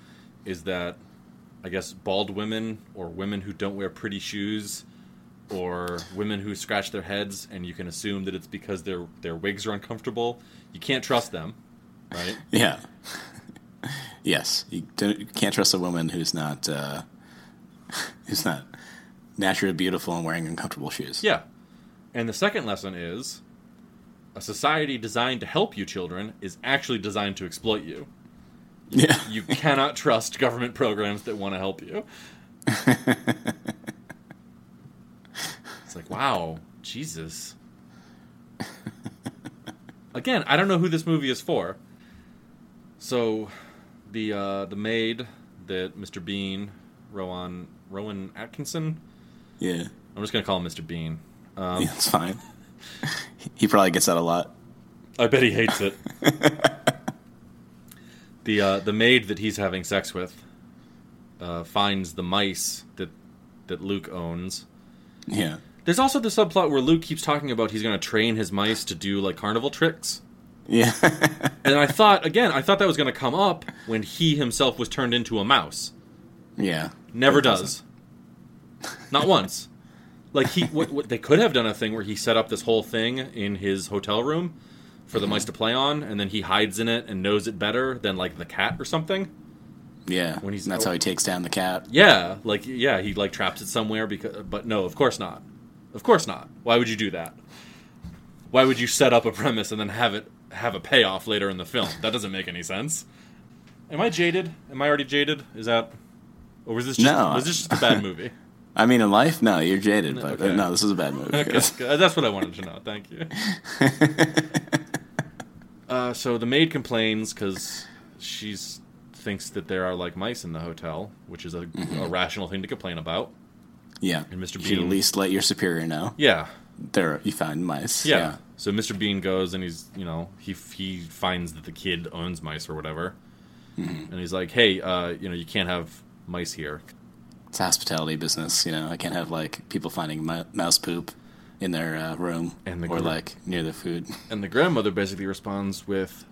is that I guess bald women or women who don't wear pretty shoes or women who scratch their heads and you can assume that it's because their their wigs are uncomfortable. You can't trust them, right? Yeah. Yes, you, don't, you can't trust a woman who's not uh, who's not naturally beautiful and wearing uncomfortable shoes. Yeah. And the second lesson is a society designed to help you children is actually designed to exploit you. Yeah. You cannot trust government programs that want to help you. it's like, wow, Jesus. Again, I don't know who this movie is for. So, the uh, the maid that Mr. Bean, Rowan Rowan Atkinson, yeah. I'm just gonna call him Mr. Bean. Um, Yeah, it's fine. he probably gets that a lot. I bet he hates it. the uh, the maid that he's having sex with uh, finds the mice that that Luke owns. Yeah. There's also the subplot where Luke keeps talking about he's going to train his mice to do like carnival tricks. Yeah. And I thought again, I thought that was going to come up when he himself was turned into a mouse. yeah. Never does. Not once. Like he, what, what, they could have done a thing where he set up this whole thing in his hotel room for the mm-hmm. mice to play on, and then he hides in it and knows it better than like the cat or something. Yeah. When he's- And that's oh. how he takes down the cat. Yeah, like yeah, he like traps it somewhere because, but no, of course not. Of course not. Why would you do that? Why would you set up a premise and then have it have a payoff later in the film? That doesn't make any sense. Am I jaded? Am I already jaded? Is that, or was this just No. was this just a bad movie? I mean, in life, no, you're jaded, but uh, okay. no, this is a bad movie. Okay, that's what I wanted to know. Thank you. uh, so the maid complains because she thinks that there are like mice in the hotel, which is a, a rational thing to complain about. yeah. And Mr. You should at least let your superior know. Yeah, There, you found mice. yeah. So Mr. Bean goes and he's you know he he finds that the kid owns mice or whatever, and he's like, hey, uh, you know you can't have mice here. It's a hospitality business, you know. I can't have like people finding mouse poop in their uh, room And the or like near the food. And the grandmother basically responds with,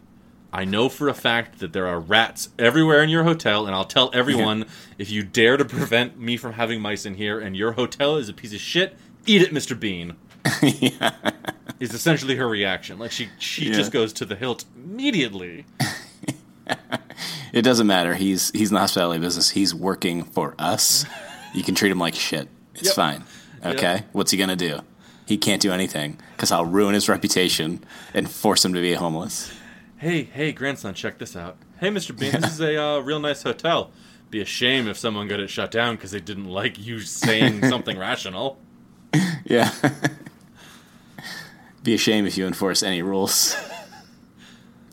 I know for a fact that there are rats everywhere in your hotel, and I'll tell everyone if you dare to prevent me from having mice in here and your hotel is a piece of shit, eat it, Mr. Bean. yeah. Is essentially her reaction. Like she she Yeah. just goes to the hilt immediately. It doesn't matter. He's he's in the hospitality business. He's working for us. You can treat him like shit. It's Yep. fine. Okay. Yep. What's he gonna do? He can't do anything because I'll ruin his reputation and force him to be homeless. Hey, hey, grandson, check this out. Hey, Mr. Bean, this is a uh, real nice hotel. Be a shame if someone got it shut down because they didn't like you saying something rational. Yeah. be a shame if you enforce any rules.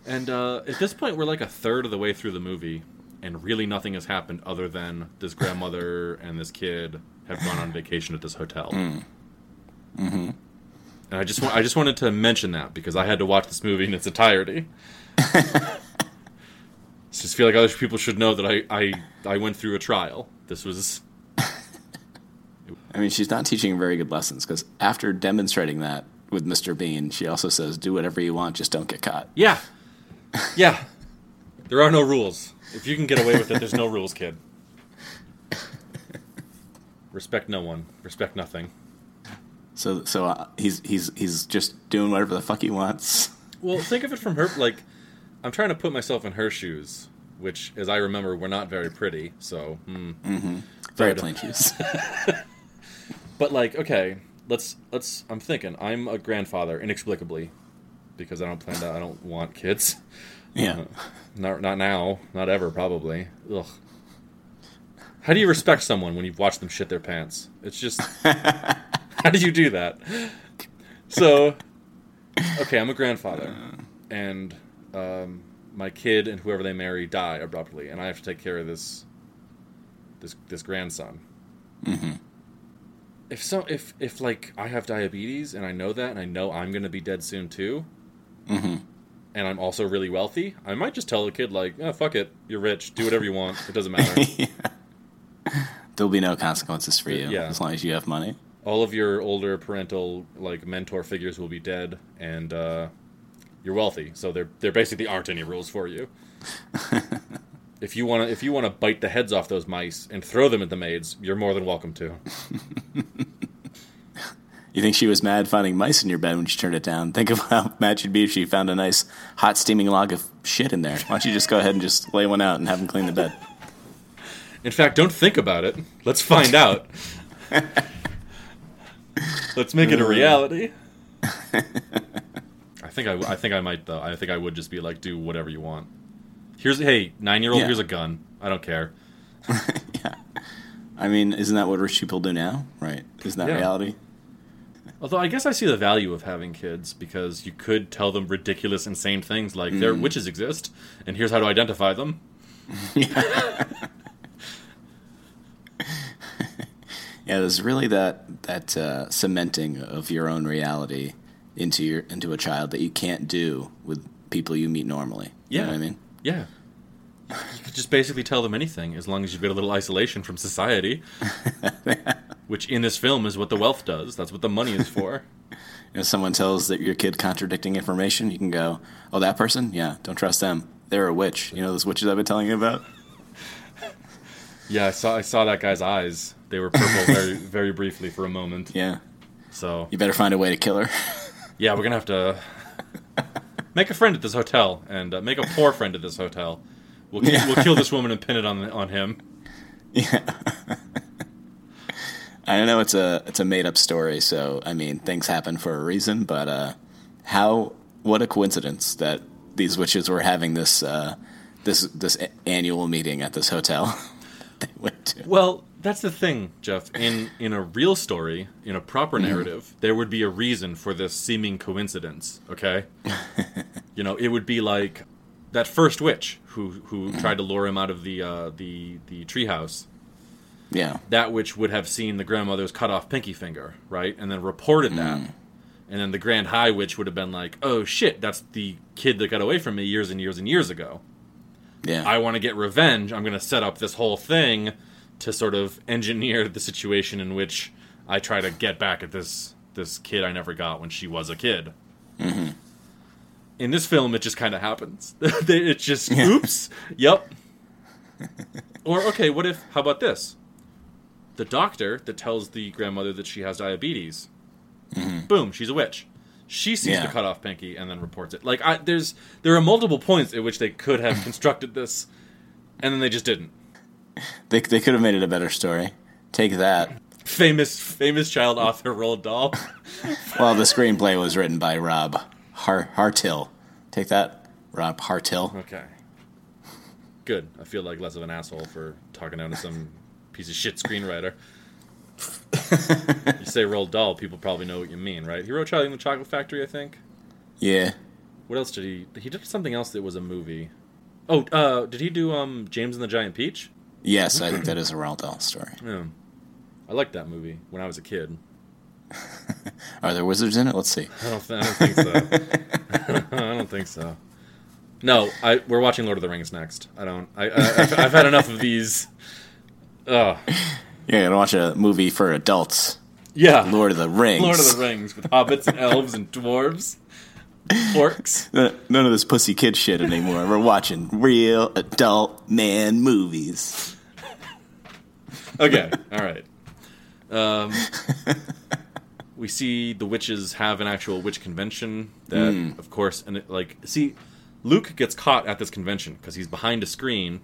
And uh, at this point, we're like a third of the way through the movie, and really nothing has happened other than this grandmother and this kid have gone on vacation at this hotel. Mm-hmm. And I just wa- I just wanted to mention that because I had to watch this movie in its entirety. just feel like other people should know that I, I I went through a trial. This was I mean, she's not teaching very good lessons because after demonstrating that with Mr. Bean, she also says, "Do whatever you want, just don't get caught." yeah, yeah. There are no rules. If you can get away with it, there's no rules, kid. Respect no one. Respect nothing. So, so uh, he's he's he's just doing whatever the fuck he wants. Well, think of it from her like I'm trying to put myself in her shoes, which, as I remember, were not very pretty. So, hmm. Very But- plain shoes. but like, okay, let's let's. I'm thinking I'm a grandfather inexplicably because I don't plan to. I don't want kids. yeah. Not not now. Not ever. Probably. Ugh. How do you respect someone when you've watched them shit their pants? It's just. how do you do that? So, okay, I'm a grandfather, and um, my kid and whoever they marry die abruptly, and I have to take care of this. This this grandson. If so, if if like I have diabetes and I know that, and I know I'm gonna be dead soon too, and I'm also really wealthy, I might just tell the kid like, oh, "Fuck it, you're rich, do whatever you want, it doesn't matter." There'll be no consequences for you Yeah. as long as you have money. All of your older parental like mentor figures will be dead, and uh, you're wealthy, so there there basically aren't any rules for you. if you want to if you want to bite the heads off those mice and throw them at the maids, you're more than welcome to. You think she was mad finding mice in your bed when she turned it down? Think of how mad she'd be if she found a nice hot steaming log of shit in there. Why don't you just go ahead and just lay one out and have them clean the bed? In fact, don't think about it. Let's find out. Let's make it a reality. I think I, I think I might though. I think I would just be like, do whatever you want. Here's hey, nine year old. Yeah. Here's a gun. I don't care. yeah. I mean, isn't that what rich people do now? Right? Isn't that Yeah. reality? Although I guess I see the value of having kids because you could tell them ridiculous, insane things like their witches exist, and here's how to identify them. Yeah, there's really that that uh, cementing of your own reality into your into a child that you can't do with people you meet normally. You know Yeah. what I mean? Yeah, you could just basically tell them anything as long as you've got a little isolation from society. Which in this film is what the wealth does. That's what the money is for. If someone tells that your kid contradicting information, you can go, "Oh, that person? Yeah, don't trust them. They're a witch. You know those witches I've been telling you about." yeah, I saw I saw that guy's eyes. They were purple very very briefly for a moment. Yeah, So you better find a way to kill her. yeah, we're gonna have to make a friend at this hotel and uh, make a poor friend at this hotel. We'll Yeah. we'll kill this woman and pin it on on him. yeah. I don't know it's a it's a made up story, so I mean things happen for a reason. But uh, how? What a coincidence that these witches were having this uh, this this annual meeting at this hotel. they went to. Well, that's the thing, Jeff. In in a real story, in a proper mm-hmm. narrative, there would be a reason for this seeming coincidence. Okay, you know, it would be like that first witch who who mm-hmm. tried to lure him out of the uh, the the treehouse. Yeah, That witch would have seen the grandmother's cut off pinky finger, right, and then reported that. Mm. And then the Grand High Witch would have been like, "Oh shit, that's the kid that got away from me years and years and years ago." yeah, I want to get revenge. I'm going to set up this whole thing to sort of engineer the situation in which I try to get back at this this kid I never got when she was a kid. Mm-hmm. In this film, it just kind of happens. it's just Yeah. oops, yep. or okay, what if? How about this? The doctor that tells the grandmother that she has diabetes. Mm-hmm. Boom, she's a witch. She sees Yeah. the cut off pinky and then reports it. Like I, there's there are multiple points at which they could have constructed this, and then they just didn't. They they could have made it a better story. Take that. Famous famous child author Roald Dahl. Well, the screenplay was written by Rob Har- Hartill. Take that, Rob Hartill. okay, good. I feel like less of an asshole for talking down to some piece of shit screenwriter. you say Roald Dahl, people probably know what you mean, right? He wrote Charlie and the Chocolate Factory, I think. Yeah, What else did he? He did something else that was a movie. Oh, uh, did he do um James and the Giant Peach? Yes, I think that is a Roald Dahl story. Yeah, I liked that movie when I was a kid. Are there wizards in it? Let's see. I don't, th- I don't think so. I don't think so. No, I we're watching Lord of the Rings next. I don't. I, I I've, I've had enough of these. Ugh. You're gonna watch a movie for adults. Yeah, Lord of the Rings. Lord of the Rings with hobbits and elves and dwarves, orcs. None of this pussy kid shit anymore. We're watching real adult man movies. Okay, all right. Um, we see the witches have an actual witch convention. That, of course, and it, like, see, Luke gets caught at this convention because he's behind a screen,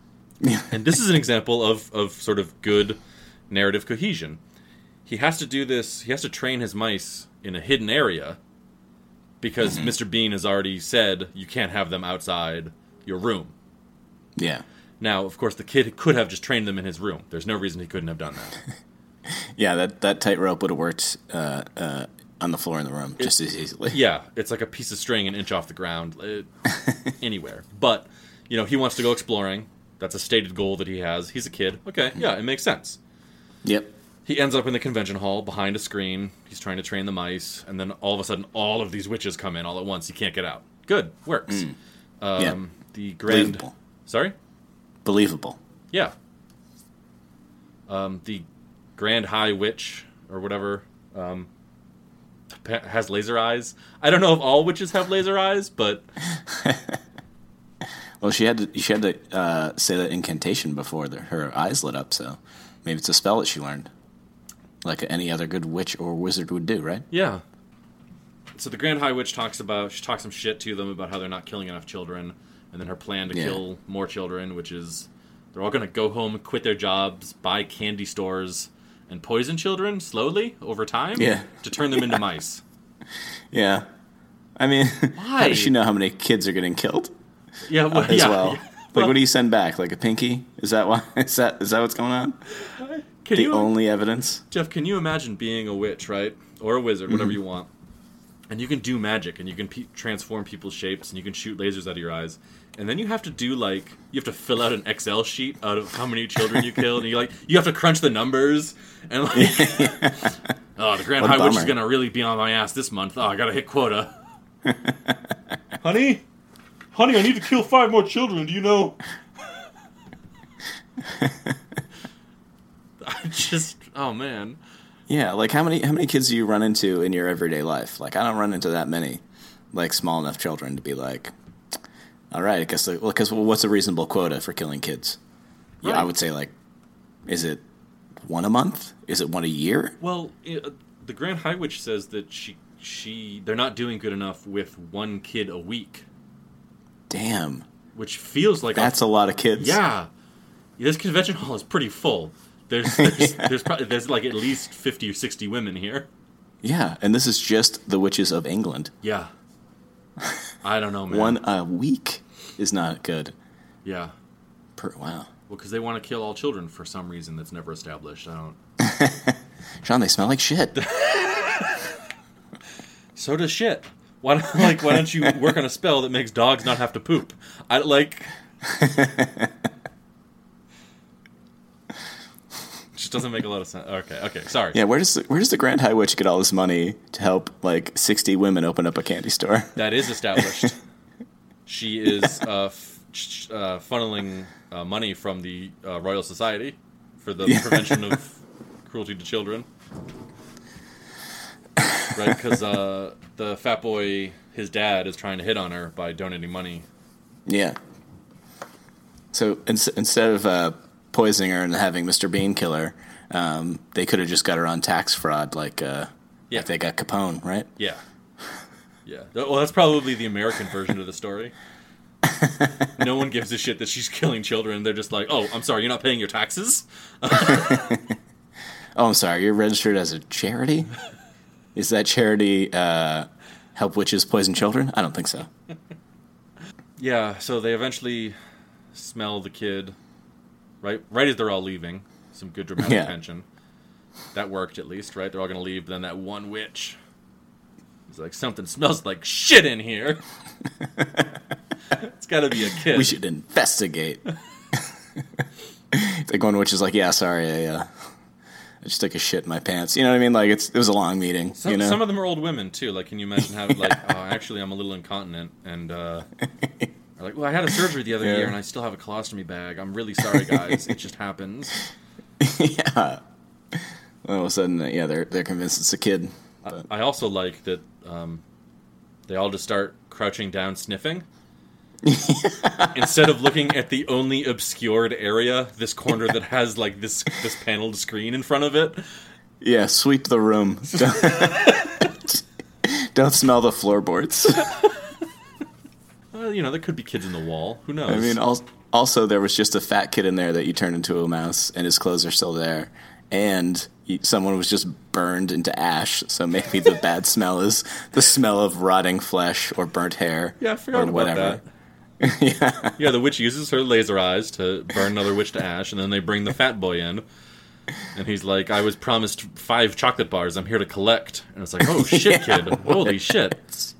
and this is an example of of sort of good narrative cohesion. He has to do this. He has to train his mice in a hidden area because Mr. Bean has already said you can't have them outside your room. Yeah, Now, of course, the kid could have just trained them in his room. There's no reason he couldn't have done that. yeah. That that tightrope would have worked uh, uh, on the floor in the room just as easily. Yeah, it's like a piece of string an inch off the ground, uh, anywhere. But you know, he wants to go exploring. That's a stated goal that he has. He's a kid. Okay, yeah, it makes sense. Yep. He ends up in the convention hall behind a screen. He's trying to train the mice, and then all of a sudden, all of these witches come in all at once. He can't get out. Good, works. Um, Yeah. The grand. Believable. Sorry. Believable. Yeah. Um, the Grand High Witch or whatever um, has laser eyes. I don't know if all witches have laser eyes, but Well, she had to she had to uh, say that incantation before the, her eyes lit up. So maybe it's a spell that she learned, like any other good witch or wizard would do, right? yeah. So the Grand High Witch talks about she talks some shit to them about how they're not killing enough children, and then her plan to Yeah. kill more children, which is they're all going to go home, quit their jobs, buy candy stores, and poison children slowly over time Yeah. to turn them into mice. Yeah. I mean, how Why? does she know how many kids are getting killed Yeah, well, as yeah, well? yeah. Like, what do you send back? Like a pinky? Is that why? Is that is that what's going on? Can The you only evidence? Jeff, can you imagine being a witch, right? Or a wizard, whatever mm-hmm. you want. And you can do magic and you can pe- transform people's shapes and you can shoot lasers out of your eyes. And then you have to do like you have to fill out an Excel sheet out of how many children you killed and you like you have to crunch the numbers and like Oh, the Grand What High Witch is going to really be on my ass this month. Oh, I got to hit quota. Honey, Honey, I need to kill five more children. Do you know? I just, oh man. Yeah, like how many how many kids do you run into in your everyday life? Like I don't run into that many, like small enough children to be like, all right, I guess like, well, because well, what's a reasonable quota for killing kids? Yeah, I would say like, is it one a month? Is it one a year? Well, i- uh, the Grand High Witch says that she she they're not doing good enough with one kid a week, Damn, which feels like that's a lot of kids. yeah. This convention hall is pretty full. There's there's, there's probably there's like at least fifty or sixty women here. yeah, and this is just the witches of England. Yeah. I don't know, man. One a week is not good. Yeah. Per, wow, Well, because they want to kill all children for some reason that's never established. I don't. Sean, they smell like shit. So does shit. Why don't, like why don't you work on a spell that makes dogs not have to poop? I like. Doesn't make a lot of sense. Okay, okay, sorry. yeah, where does the, where does the Grand High Witch get all this money to help like sixty women open up a candy store? That is established. she is uh, f- uh, funneling uh, money from the uh, Royal Society for the Yeah. prevention of cruelty to children. Right, because uh, the fat boy, his dad, is trying to hit on her by donating money. Yeah. So ins- instead of uh, poisoning her and having Mr. Bean kill her, um, they could have just got her on tax fraud, like uh, Yeah. like they got Capone, right? Yeah. Yeah. Well, that's probably the American version of the story. no one gives a shit that she's killing children. They're just like, oh, I'm sorry, you're not paying your taxes? Oh, I'm sorry, you're registered as a charity. Is that charity uh, help witches poison children? I don't think so. Yeah, so they eventually smell the kid, right? Right as they're all leaving. Some good dramatic Yeah. tension. That worked at least, right? They're all gonna leave. But then that one witch is like, something smells like shit in here. it's got to be a kid. We should investigate. the one witch is like, yeah, sorry, I, uh, I just took a shit in my pants. You know what I mean? Like it's it was a long meeting. Some, you know? some of them are old women too. Like, can you imagine how like, oh, actually, I'm a little incontinent, and uh, like, well, I had a surgery the other Yeah. year, and I still have a colostomy bag. I'm really sorry, guys. it just happens. yeah. All of a sudden, uh, yeah, they're they're convinced it's a kid. But, I also like that um, they all just start crouching down, sniffing. Instead of looking at the only obscured area, this corner that has like this this paneled screen in front of it. yeah, sweep the room. Don't, don't smell the floorboards. Well, you know, there could be kids in the wall. Who knows? I mean, al- also there was just a fat kid in there that you turned into a mouse, and his clothes are still there, and someone was just burned into ash. So maybe the bad smell is the smell of rotting flesh or burnt hair. yeah, I forgot or about whatever. that. yeah, Yeah, the witch uses her laser eyes to burn another witch to ash, and then they bring the fat boy in. And he's like, I was promised five chocolate bars. I'm here to collect. And it's like, oh shit, kid. Holy shit.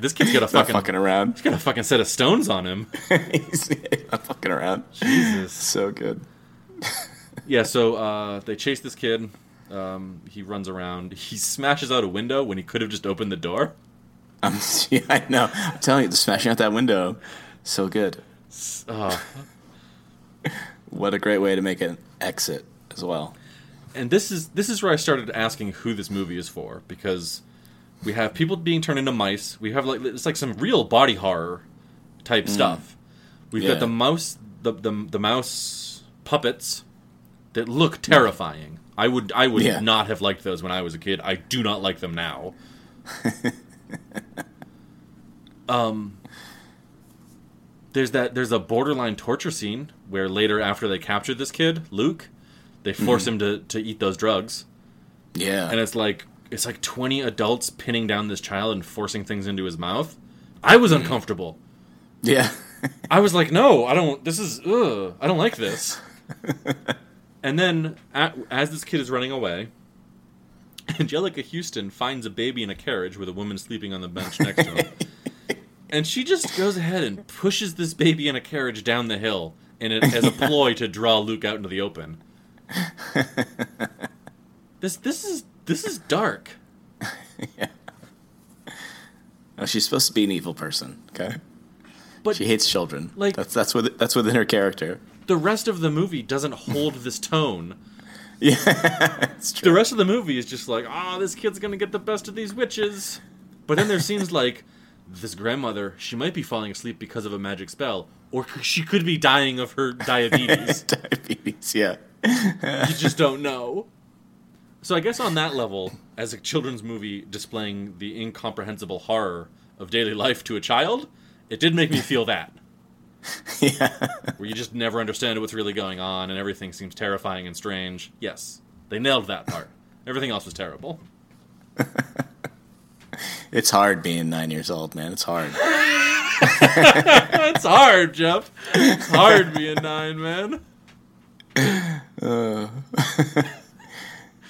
This kid's got a fucking, fucking around. he's got a fucking set of stones on him. he's not fucking around. Jesus. So good. Yeah, so uh, they chase this kid. Um, he runs around. He smashes out a window when he could have just opened the door. Um, yeah, I know. I'm telling you, the smashing out that window, so good. Uh, What a great way to make an exit as well. and this is this is where I started asking who this movie is for because we have people being turned into mice. We have like it's like some real body horror type stuff. We've Yeah. got the mouse the, the the mouse puppets that look terrifying. I would I would Yeah. not have liked those when I was a kid. I do not like them now. um there's that there's a borderline torture scene where later after they capture this kid, Luke, they force him to, to eat those drugs. Yeah. And it's like it's like 20 adults pinning down this child and forcing things into his mouth. I was mm-hmm. uncomfortable. yeah. I was like, no, I don't. This is, ugh, I don't like this. and then, a as this kid is running away, Anjelica Huston finds a baby in a carriage with a woman sleeping on the bench next to him. and she just goes ahead and pushes this baby in a carriage down the hill in it as a ploy to draw Luke out into the open. This this is this is dark. Oh, she's supposed to be an evil person. Okay. But She hates children. Like- that's that's with that's within her character. the rest of the movie doesn't hold this tone. It's The rest of the movie is just like, oh, this kid's gonna get the best of these witches. But then there seems like this grandmother, she might be falling asleep because of a magic spell, or she could be dying of her diabetes. Diabetes. Yeah. you just don't know. So I guess on that level, as a children's movie displaying the incomprehensible horror of daily life to a child, it did make me feel that. yeah. Where you just never understand what's really going on and everything seems terrifying and strange. Yes, they nailed that part. Everything else was terrible. It's hard being nine years old, man. It's hard. It's hard, Jeff. It's hard being nine, man. Uh.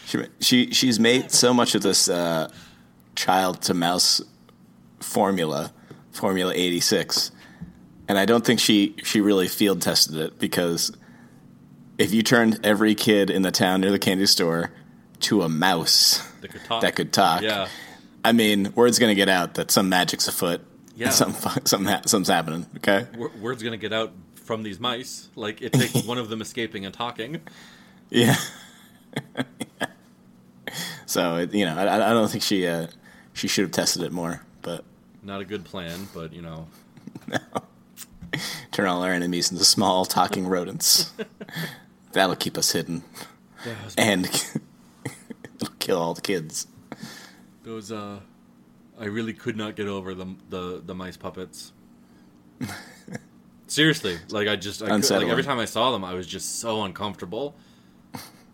She, she she's made so much of this uh, child to mouse formula, Formula eighty six, and I don't think she she really field tested it because if you turned every kid in the town near the candy store to a mouse That could talk. that could talk, Yeah. I mean, word's gonna get out that some magic's afoot. Yeah. Some something ha- something's happening. Okay. Word's gonna get out from these mice. Like it takes one of them escaping and talking. Yeah. so it, you know, I, I don't think she uh, she should have tested it more, but Not a good plan, but you know, turn all our enemies into small talking rodents. That'll keep us hidden, and it'll kill all the kids. those uh, I really could not get over the the, the mice puppets. Seriously, like I just I could, like every time I saw them, I was just so uncomfortable.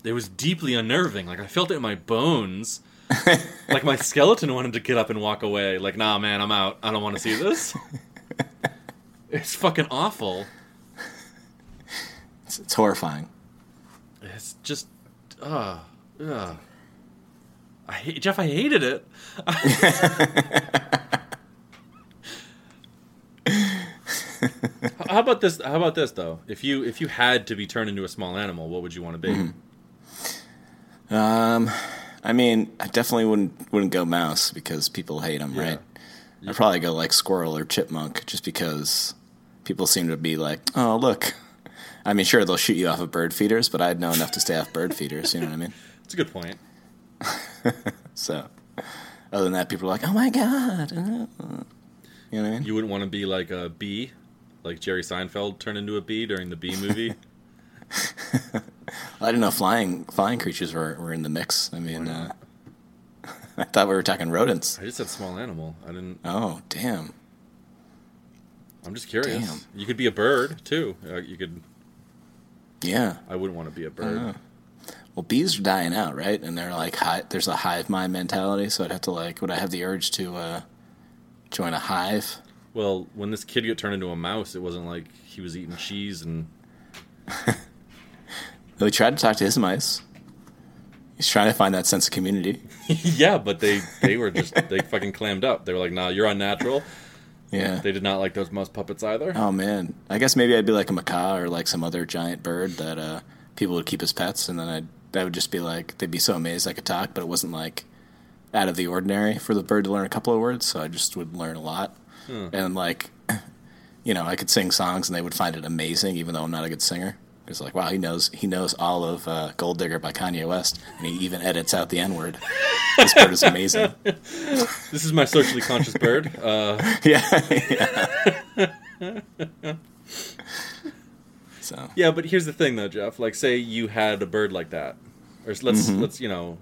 It was deeply unnerving. Like I felt it in my bones. like my skeleton wanted to get up and walk away. Like, nah, man, I'm out. I don't want to see this. it's fucking awful. It's, it's horrifying. It's just, uh, uh. I hate, Jeff. I hated it. how about this? How about this though? If you if you had to be turned into a small animal, what would you want to be? Um, I mean, I definitely wouldn't wouldn't go mouse because people hate them, Yeah. right? I'd probably go like squirrel or chipmunk, just because people seem to be like, oh look. I mean, sure they'll shoot you off of bird feeders, but I'd know enough to stay off bird feeders. You know what I mean? It's a good point. So, other than that, people are like, "Oh my god," you know what I mean? You wouldn't want to be like a bee, like Jerry Seinfeld turned into a bee during the Bee movie. I didn't know flying flying creatures were, were in the mix. I mean, uh, I thought we were talking rodents. I just said small animal. I didn't. Oh, damn! I'm just curious. Damn. You could be a bird too. Uh, you could. Yeah. I wouldn't want to be a bird. Well, bees are dying out, right? And they're like, hi- there's a hive mind mentality. So I'd have to like, would I have the urge to uh, join a hive? Well, when this kid got turned into a mouse, it wasn't like he was eating cheese and He tried to talk to his mice. He's trying to find that sense of community. yeah, but they they were just they fucking clammed up. They were like, "Nah, you're unnatural." Yeah. They did not like those mouse puppets either. Oh man, I guess maybe I'd be like a macaw or like some other giant bird that uh, people would keep as pets, and then I'd that would just be like they'd be so amazed I could talk, but it wasn't like out of the ordinary for the bird to learn a couple of words, so I just would learn a lot, and like you know I could sing songs and they would find it amazing, even though I'm not a good singer. It's like wow, he knows he knows all of uh, "Gold Digger" by Kanye West, and he even edits out the N word. this bird is amazing. This is my socially conscious bird. Uh, yeah, yeah. so yeah, but here's the thing, though, Jeff. Like, say you had a bird like that, or let's let's you know,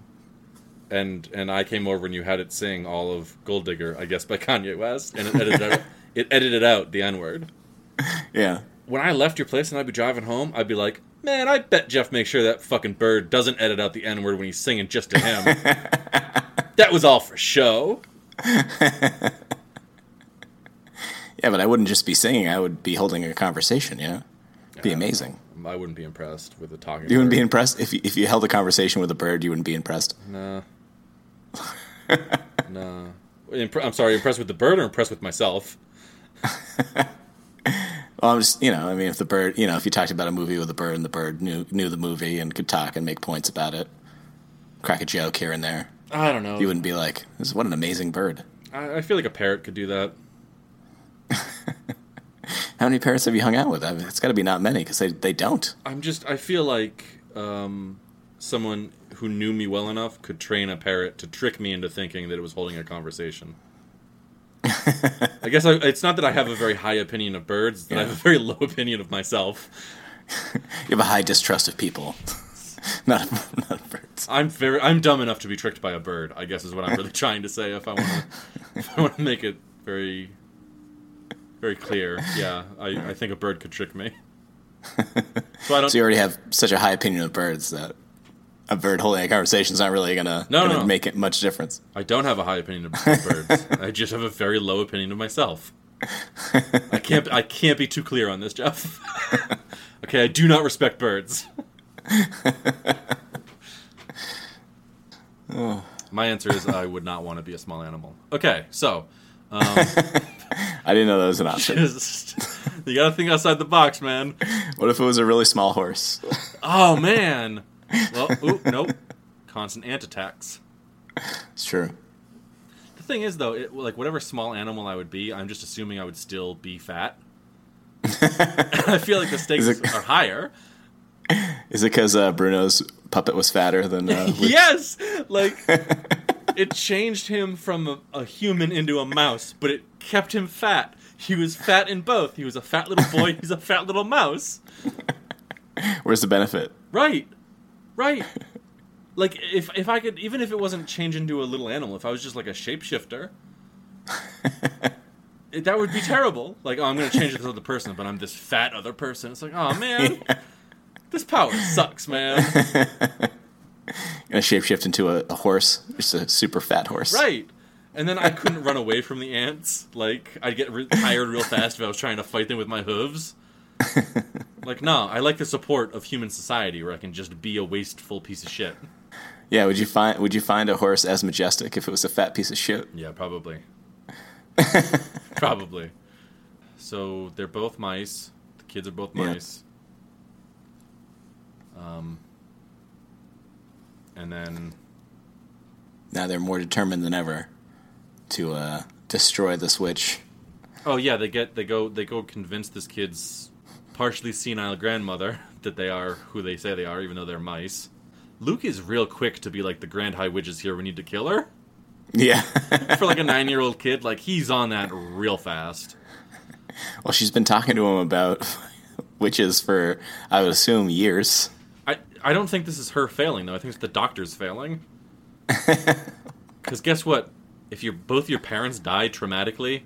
and and I came over and you had it sing all of "Gold Digger," I guess by Kanye West, and it edited out, it edited out the N word. yeah. When I left your place and I'd be driving home, I'd be like, man, I bet Jeff makes sure that fucking bird doesn't edit out the N word when he's singing just to him. that was all for show. Yeah, but I wouldn't just be singing. I would be holding a conversation. Yeah, be amazing. I wouldn't be impressed with the talking. You wouldn't bird. be impressed if you, if you held a conversation with a bird. You wouldn't be impressed. Nah. nah. Impre- I'm sorry, impressed with the bird or impressed with myself? Well, I'm just you know, I mean, if the bird, you know, if you talked about a movie with a bird and the bird knew knew the movie and could talk and make points about it, crack a joke here and there, I don't know. you wouldn't be like, "This is what an amazing bird." I, I feel like a parrot could do that. How many parrots have you hung out with? I mean, it's got to be not many because they, they don't. I'm just. I feel like um, someone who knew me well enough could train a parrot to trick me into thinking that it was holding a conversation. I guess I, it's not that I have a very high opinion of birds; that I have a very low opinion of myself. You have a high distrust of people, not of, not of birds. I'm very. I'm dumb enough to be tricked by a bird. I guess is what I'm really trying to say. If I want to, if I want to make it very, very clear, yeah, I, I think a bird could trick me. So I don't. So you already have such a high opinion of birds that a bird holding a conversation is not really gonna, No, gonna no. make it much difference. I don't have a high opinion of birds. I just have a very low opinion of myself. I can't. I can't be too clear on this, Jeff. okay, I do not respect birds. My answer is I would not want to be a small animal. Okay, so um, I didn't know that was an option. just, you got to think outside the box, man. what if it was a really small horse? Oh man. Well, ooh, nope. Constant ant attacks. It's true. The thing is, though, it, like whatever small animal I would be, I'm just assuming I would still be fat. I feel like the stakes it- are higher. Is it because uh, Bruno's puppet was fatter than? Uh, yes, like it changed him from a, a human into a mouse, but it kept him fat. He was fat in both. He was a fat little boy. He's a fat little mouse. Where's the benefit? Right, right. Like if if I could, even if it wasn't change into a little animal, if I was just like a shapeshifter, it, that would be terrible. Like, oh, I'm gonna change into other person, but I'm this fat other person. It's like, oh man, this power sucks, man. Gonna shapeshift into a, a horse, just a super fat horse. Right. And then I couldn't run away from the ants. Like I'd get re- tired real fast if I was trying to fight them with my hooves. Like, no, I like the support of human society where I can just be a wasteful piece of shit. Yeah. Would you find Would you find a horse as majestic if it was a fat piece of shit? Yeah, probably. probably. So they're both mice. The kids are both Yeah. mice. Um, and then Now they're more determined than ever to uh, destroy the switch. Oh yeah, they get they go they go convince this kid's partially senile grandmother that they are who they say they are, even though they're mice. Luke is real quick to be like the Grand High Witch is here. We need to kill her. Yeah. For like a nine year old kid, like he's on that real fast. well, she's been talking to him about witches for, I would assume, years. I I don't think this is her failing though. I think it's the doctor's failing. Because guess what? If your both your parents died traumatically,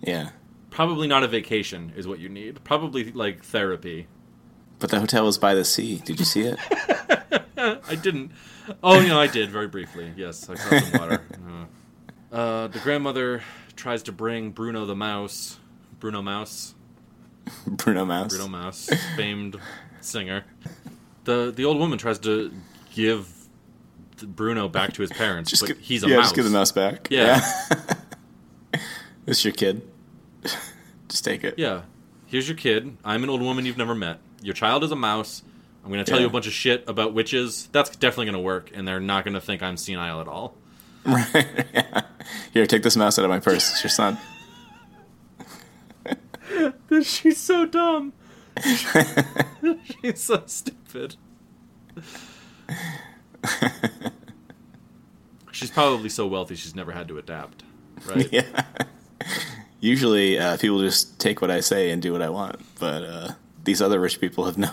Yeah. Probably not a vacation is what you need. Probably like therapy. But the hotel was by the sea. Did you see it? I didn't. Oh, you know, I did very briefly. Yes, I saw some water. Uh, uh, the grandmother tries to bring Bruno the mouse, Bruno Mouse, Bruno Mouse. Bruno Mouse, famed singer. The the old woman tries to give Bruno back to his parents, Just but give, he's a yeah, mouse. just give the mouse back. Yeah. This your kid. Just take it. Yeah. Here's your kid. I'm an old woman you've never met. Your child is a mouse. I'm going to tell Yeah. you a bunch of shit about witches. That's definitely going to work, and they're not going to think I'm senile at all. Right. yeah. Here, take this mouse out of my purse. It's your son. She's so dumb. She's so stupid. she's probably so wealthy she's never had to adapt, right? Yeah. Usually, uh, people just take what I say and do what I want, but uh, these other rich people have no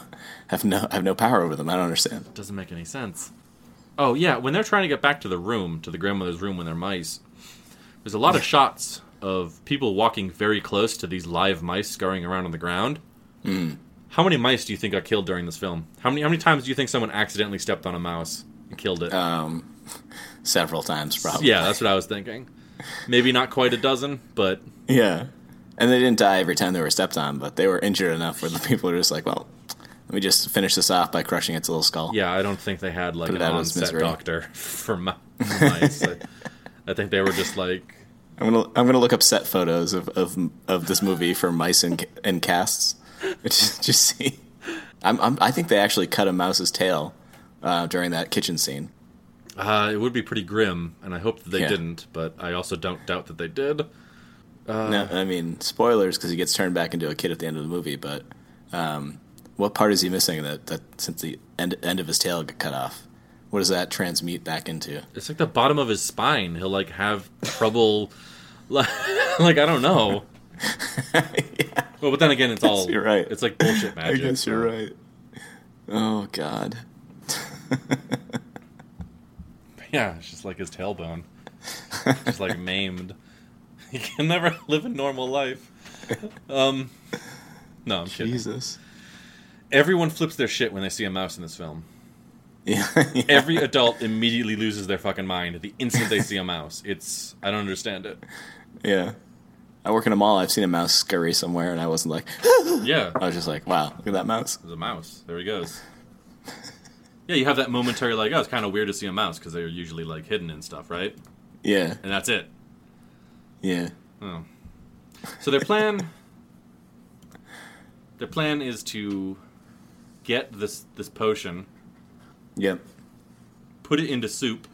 have no have no power over them. I don't understand. Doesn't make any sense. Oh yeah, when they're trying to get back to the room, to the grandmother's room when they're mice, there's a lot of shots of people walking very close to these live mice scurrying around on the ground. How many mice do you think got killed during this film? How many how many times do you think someone accidentally stepped on a mouse and killed it? Um, several times, probably. yeah, that's what I was thinking. Maybe not quite a dozen, but Yeah. And they didn't die every time they were stepped on, but they were injured enough where the people were just like, well, let me just finish this off by crushing its little skull. yeah, I don't think they had like Put an it out of its on-set doctor for mice. I, I think they were just like, I'm gonna I'm gonna look up set photos of of, of this movie for mice and and casts. Just, just see. I'm, I'm I think they actually cut a mouse's tail uh, during that kitchen scene. Uh, it would be pretty grim, and I hope that they Yeah. didn't, but I also don't doubt that they did. no, I mean spoilers because he gets turned back into a kid at the end of the movie. But um, what part is he missing that, that since the end end of his tail got cut off? What does that transmute back into? It's like the bottom of his spine. He'll like have trouble. like I don't know. Well, but then again, it's all you're right. It's like bullshit magic. I guess you're right. Oh God. Yeah, it's just like his tailbone, just like maimed. He can never live a normal life. Um, no, I'm kidding. Jesus. Everyone flips their shit when they see a mouse in this film. Yeah. yeah. Every adult immediately loses their fucking mind the instant they see a mouse. It's I don't understand it. Yeah. I work in a mall. I've seen a mouse scurry somewhere, and I wasn't like. Yeah, I was just like, "Wow, look at that mouse." there's a mouse. There he goes. Yeah, you have that momentary like, oh, it's kind of weird to see a mouse because they're usually like hidden and stuff, right? Yeah. And that's it. Yeah. Oh. So their plan their plan is to get this this potion, Yep. put it into soup,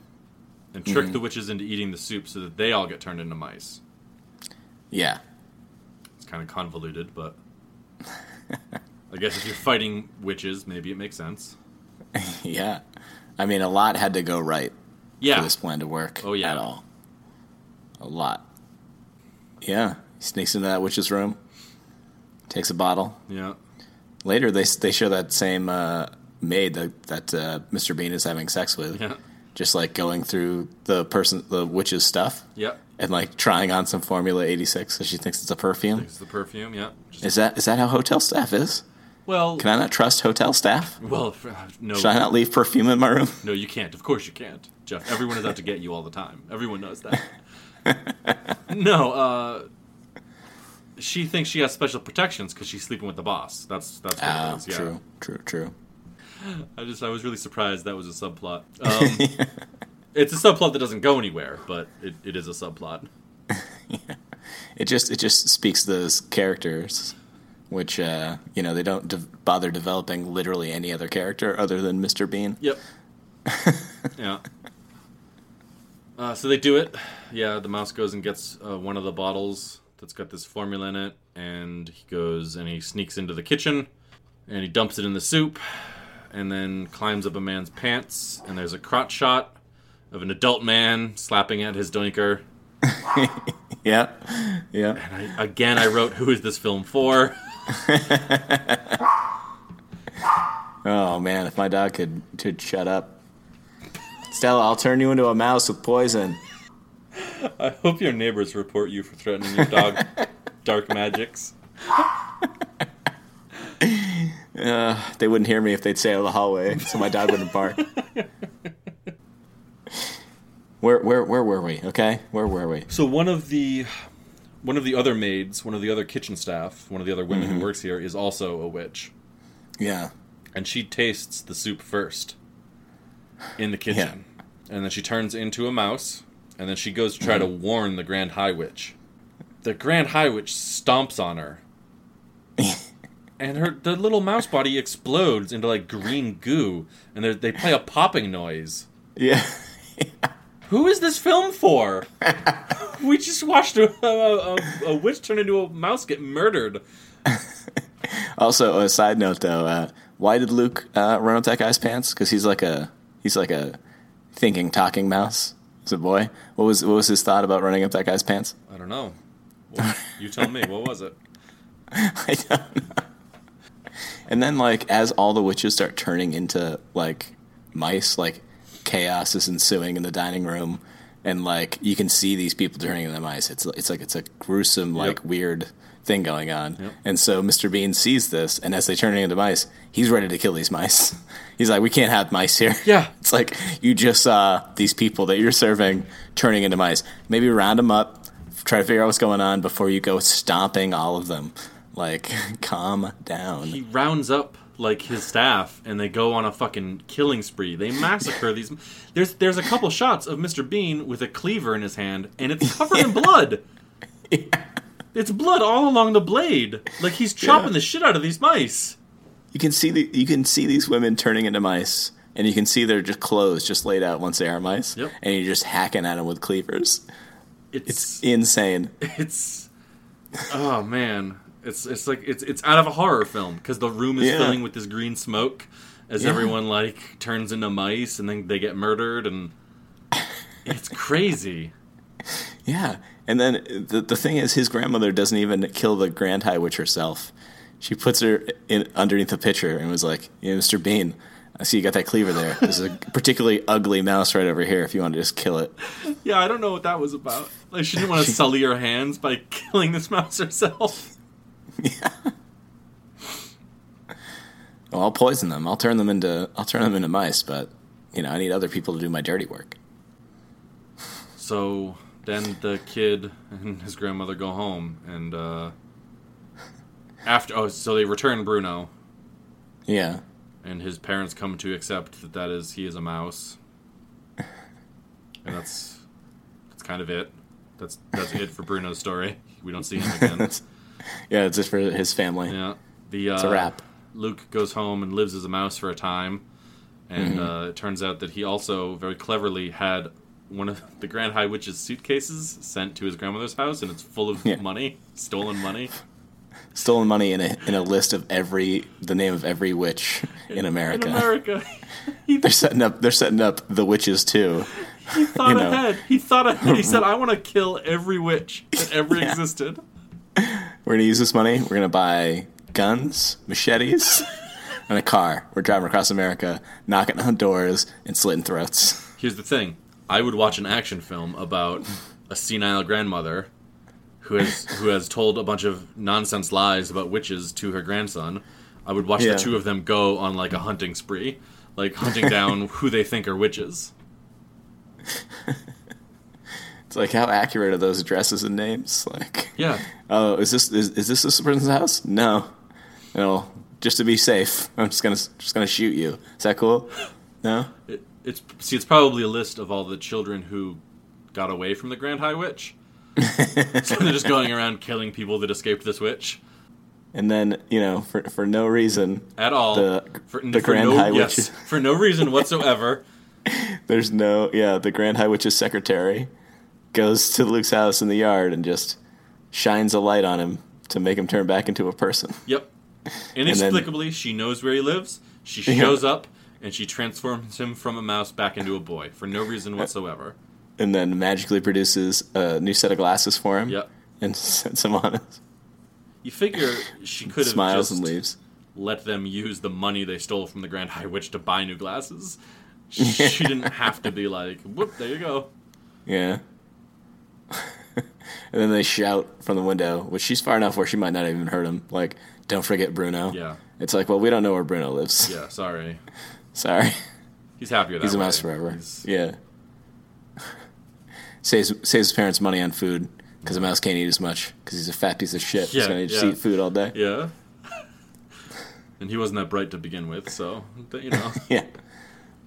and trick mm-hmm. the witches into eating the soup so that they all get turned into mice. Yeah. It's kind of convoluted, but I guess if you're fighting witches, maybe it makes sense. Yeah. I mean, a lot had to go right Yeah. for this plan to work. Oh, yeah. At all. A lot. Yeah. He sneaks into that witch's room, takes a bottle. Yeah. Later, they they show that same uh, maid that that uh, Mr. Bean is having sex with, Yeah. just like going through the person, the witch's stuff, Yep. and like trying on some Formula '86 because she thinks it's a perfume. It's the perfume, yeah. Just- Is that is that how hotel staff is? Well, Can I not trust hotel staff? well, uh, no. Should I not leave perfume in my room? No, you can't. Of course you can't. Jeff, everyone is out to get you all the time. Everyone knows that. no, uh she thinks she has special protections because she's sleeping with the boss. That's that's what Ah, it is. Yeah. true, true, true. I just I was really surprised that was a subplot. Um, it's a subplot that doesn't go anywhere, but it, it is a subplot. yeah. It just it just speaks to those characters, which uh, you know they don't de- bother developing literally any other character other than Mr. Bean. Yep. yeah. Uh, so they do it. Yeah, the mouse goes and gets uh, one of the bottles that's got this formula in it, and he goes and he sneaks into the kitchen, and he dumps it in the soup, and then climbs up a man's pants, and there's a crotch shot of an adult man slapping at his doinker. Yeah, yeah. And I, again, I wrote, "Who is this film for?" Oh man, if my dog could could shut up. Stella, I'll turn you into a mouse with poison. I hope your neighbors report you for threatening your dog dark magics. Uh, they wouldn't hear me if they'd stay out of the hallway, so my dog wouldn't bark. Where where where were we? Okay, where were we? So one of the one of the other maids, one of the other kitchen staff, one of the other women who mm-hmm. works here is also a witch, Yeah, and she tastes the soup first in the kitchen, and then she turns into a mouse, and then she goes to try to mm-hmm. warn the Grand High Witch. The Grand High Witch stomps on her. And her the little mouse body explodes into like green goo, and they they play a popping noise. yeah. Who is this film for? we just watched a, a, a, a witch turn into a mouse get murdered. Also, a side note though, uh, why did Luke uh, run up that guy's pants? Because he's like a he's like a thinking, talking mouse. Is a boy. What was what was his thought about running up that guy's pants? I don't know. Well, you tell me. What was it? I don't know. And then, like, as all the witches start turning into like mice, like chaos is ensuing in the dining room, and like you can see these people turning into mice. It's it's like it's a gruesome, like Yep. weird thing going on. Yep. And so Mr. Bean sees this, and as they turn into mice, he's ready to kill these mice. He's like, "We can't have mice here." Yeah. It's like you just saw these people that you're serving turning into mice. Maybe round them up, try to figure out what's going on before you go stomping all of them. Like, calm down. He rounds up like his staff, and they go on a fucking killing spree. They massacre these. There's there's a couple shots of Mr. Bean with a cleaver in his hand, and it's covered in blood. It's blood all along the blade. Like he's chopping Yeah. the shit out of these mice. You can see the you can see these women turning into mice, and you can see their just clothes just laid out once they are mice, Yep. and you're just hacking at them with cleavers. It's Insane. it's oh man, it's it's like it's it's out of a horror film because the room is Yeah. filling with this green smoke as Yeah. everyone like turns into mice and then they get murdered and it's crazy. Yeah, and then the the thing is, his grandmother doesn't even kill the Grand High Witch herself. She puts her in underneath the pitcher and was like, "Yeah, Mr. Bean, I see you got that cleaver there. There's a particularly ugly mouse right over here. If you want to just kill it." Yeah, I don't know what that was about. Like she didn't want to sully her hands by killing this mouse herself. Well, I'll poison them. I'll turn them into I'll turn them into mice, but you know, I need other people to do my dirty work. So then the kid and his grandmother go home and uh after oh so they return Bruno Yeah, and his parents come to accept that that is he is a mouse, and that's that's kind of it. That's that's it for Bruno's story. We don't see him again. yeah, it's just for his family. yeah, the uh, It's a wrap. Luke goes home and lives as a mouse for a time, and Mm-hmm. uh, it turns out that he also very cleverly had one of the Grand High Witch's suitcases sent to his grandmother's house, and it's full of Yeah. money, stolen money. Stolen money in a in a list of every the name of every witch in America. In America, They're setting up they're setting up the witches too. He thought you know. ahead. He thought ahead. He said, "I want to kill every witch that ever Yeah. existed." We're gonna use this money. We're gonna buy guns, machetes, and a car. We're driving across America, knocking on doors and slitting throats. Here's the thing: I would watch an action film about a senile grandmother who has who has told a bunch of nonsense lies about witches to her grandson. I would watch Yeah. the two of them go on like a hunting spree, like hunting down who they think are witches. Like how accurate are those addresses and names? Like, Yeah, oh, is this is, is this this person's house? No, no. Just to be safe, I'm just gonna just gonna shoot you. Is that cool? No. it, it's see, it's probably a list of all the children who got away from the Grand High Witch. so they're just going around killing people that escaped this witch. And then you know, for for no reason, at all. The- for, the for Grand no, High yes, Witch- for no reason whatsoever. there's no yeah. The Grand High Witch's secretary goes to Luke's house in the yard and just shines a light on him to make him turn back into a person. Yep. Inexplicably, she knows where he lives. She Yeah. shows up and she transforms him from a mouse back into a boy for no reason whatsoever. and then magically produces a new set of glasses for him. Yep. And sets him on it. You figure she could have Smiles just and leaves. let them use the money they stole from the Grand High Witch to buy new glasses. She didn't have to be like, "Whoop, there you go." Yeah. and then they shout from the window, which she's far enough where she might not even heard him. Like, don't forget Bruno. Yeah. It's like, well, we don't know where Bruno lives. Yeah, sorry. Sorry. He's happier that He's a way. mouse forever. He's- Yeah. saves saves his parents money on food because a mouse can't eat as much because he's a fat piece of shit. he's Yeah, gonna just yeah. eat food all day. Yeah. And he wasn't that bright to begin with, so you know. Yeah.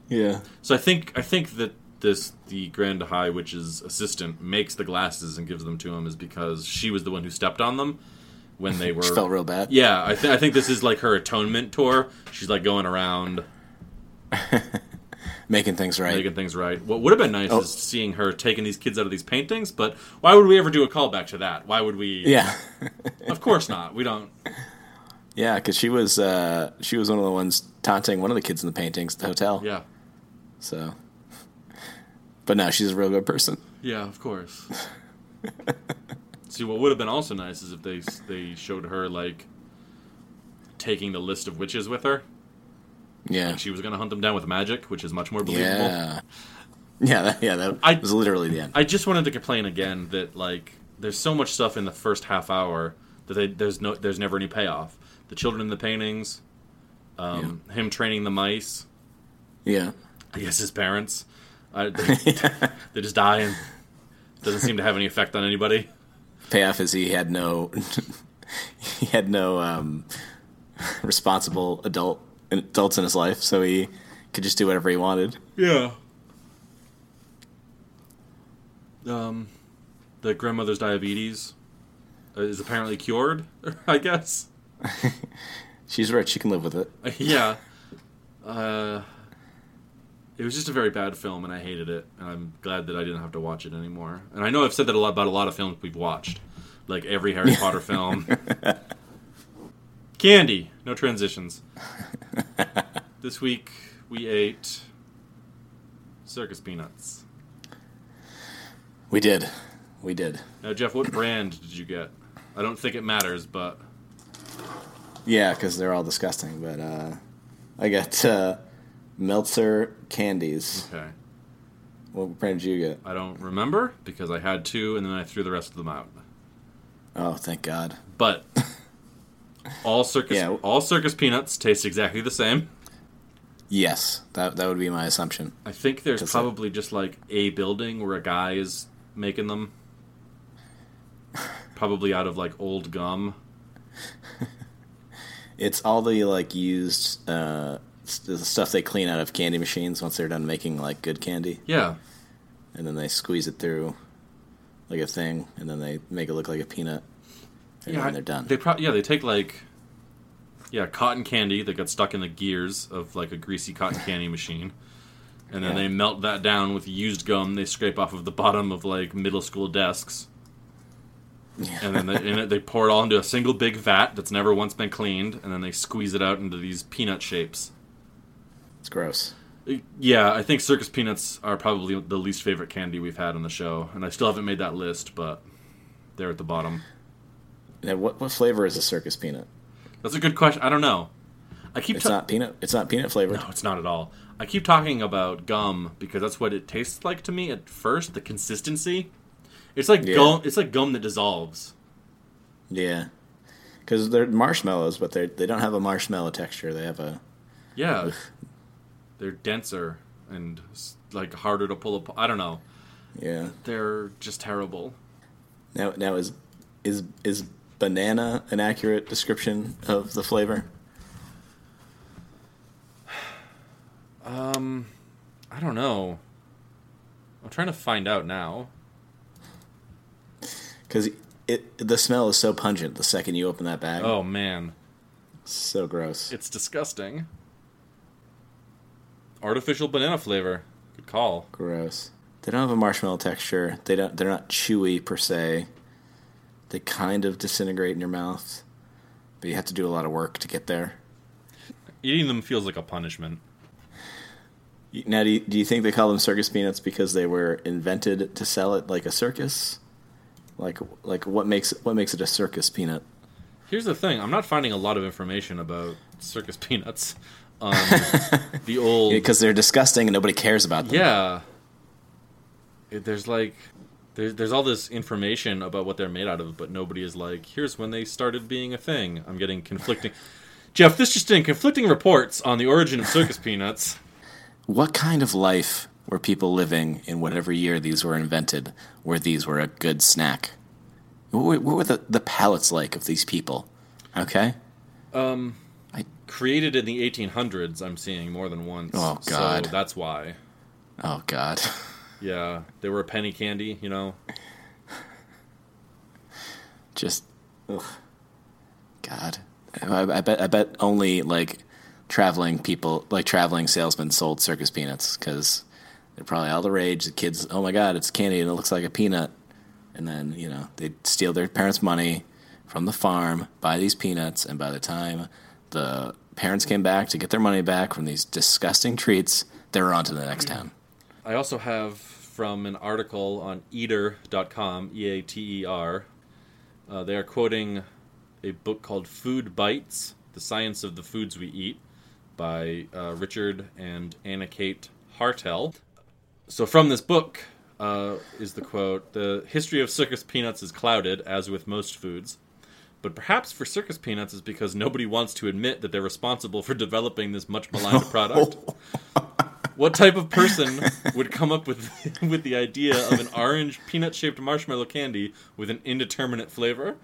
Yeah. So I think I think that this the Grand High Witch's assistant makes the glasses and gives them to him is because she was the one who stepped on them when they were. She felt real bad. yeah, I, th- I think this is like her atonement tour. She's like going around Making things right. making things right. What would have been nice Oh. is seeing her taking these kids out of these paintings, but why would we ever do a callback to that? Why would we? yeah. Of course not. We don't. Yeah, because she was uh, she was one of the ones taunting one of the kids in the paintings at the hotel. Yeah. So, but no, she's a real good person. Yeah, of course. See, what would have been also nice is if they they showed her like taking the list of witches with her. Yeah, She was going to hunt them down with magic, which is much more believable. yeah, yeah, that, yeah. That I- was literally the end. I just wanted to complain again that like there's so much stuff in the first half hour that they, there's no there's never any payoff. The children in the paintings, um, him training the mice. yeah, I guess his parents. I, they, they just die and doesn't seem to have any effect on anybody. payoff is he had no he had no um, responsible adult adults in his life, so he could just do whatever he wanted. Yeah. Um, the grandmother's diabetes uh, is apparently cured. I guess. She's rich; she can live with it. yeah. Uh, it was just a very bad film, and I hated it. And I'm glad that I didn't have to watch it anymore. And I know I've said that a lot about a lot of films we've watched. like every Harry Potter film. Candy, no transitions. this week we ate circus peanuts. We did. We did. Now, Jeff, what brand did you get? I don't think it matters, but Yeah, because they're all disgusting. But uh, I got uh, Melster candies. okay. What brand did you get? I don't remember because I had two and then I threw the rest of them out. Oh, thank God. But all circus Yeah. all circus peanuts taste exactly the same. Yes, that that would be my assumption. I think there's it- probably just like a building where a guy is making them. Probably out of like old gum. It's all the like used uh, the stuff they clean out of candy machines once they're done making like good candy, Yeah. and then they squeeze it through like a thing, and then they make it look like a peanut, and yeah, then they're done. They pro- yeah, they take like yeah, cotton candy that got stuck in the gears of like a greasy cotton candy machine. And then Yeah. they melt that down with used gum they scrape off of the bottom of like middle school desks. And then they, it, they pour it all into a single big vat that's never once been cleaned, and then they squeeze it out into these peanut shapes. It's gross. Yeah, I think circus peanuts are probably the least favorite candy we've had on the show, and I still haven't made that list, but they're at the bottom. Now, what what flavor is a circus peanut? That's a good question. I don't know. I keep It's ta- not peanut. It's not peanut flavored. No, it's not at all. I keep talking about gum because that's what it tastes like to me at first. The consistency, it's like Yeah. gum. It's like gum that dissolves. Yeah, because they're marshmallows, but they they don't have a marshmallow texture. They have a Yeah, they're denser and like harder to pull up. I don't know. yeah. They're just terrible. Now now is is is banana an accurate description of the flavor? Um, I don't know. I'm trying to find out now. Because it the smell is so pungent the second you open that bag. Oh man, so gross. it's disgusting. Artificial banana flavor. Good call. gross. They don't have a marshmallow texture. They don't. They're not chewy per se. They kind of disintegrate in your mouth, but you have to do a lot of work to get there. Eating them feels like a punishment. Now, do you, do you think they call them circus peanuts because they were invented to sell it like a circus? Like, like what makes what makes it a circus peanut? Here's the thing: I'm not finding a lot of information about circus peanuts. Um, the old, Because they're disgusting and nobody cares about them. yeah. It- there's like, there's there's all this information about what they're made out of, but nobody is like, here's when they started being a thing. I'm getting conflicting. Jeff, this just in conflicting reports on the origin of circus peanuts. What kind of life were people living in whatever year these were invented, where these were a good snack? What were, what were the, the palates like of these people? Okay? Created in the 1800s, I'm seeing more than once. Oh, God. So that's why. Oh, God. Yeah, they were a penny candy, you know. Just, ugh. God. I, I bet I bet only like traveling people, like traveling salesmen, sold circus peanuts because they're probably all the rage. The kids, oh my God, it's candy and it looks like a peanut. And then you know they steal their parents' money from the farm, buy these peanuts, and by the time the parents came back to get their money back from these disgusting treats, they were on to the next town. I also have from an article on eater.com, E A T E R. Uh, they are quoting a book called Food Bites The Science of the Foods We Eat by uh, Richard and Anna Kate Hartel. So, from this book uh, is the quote The history of circus peanuts is clouded, as with most foods. But perhaps for circus peanuts is because nobody wants to admit that they're responsible for developing this much maligned product. What type of person would come up with with the idea of an orange peanut shaped marshmallow candy with an indeterminate flavor?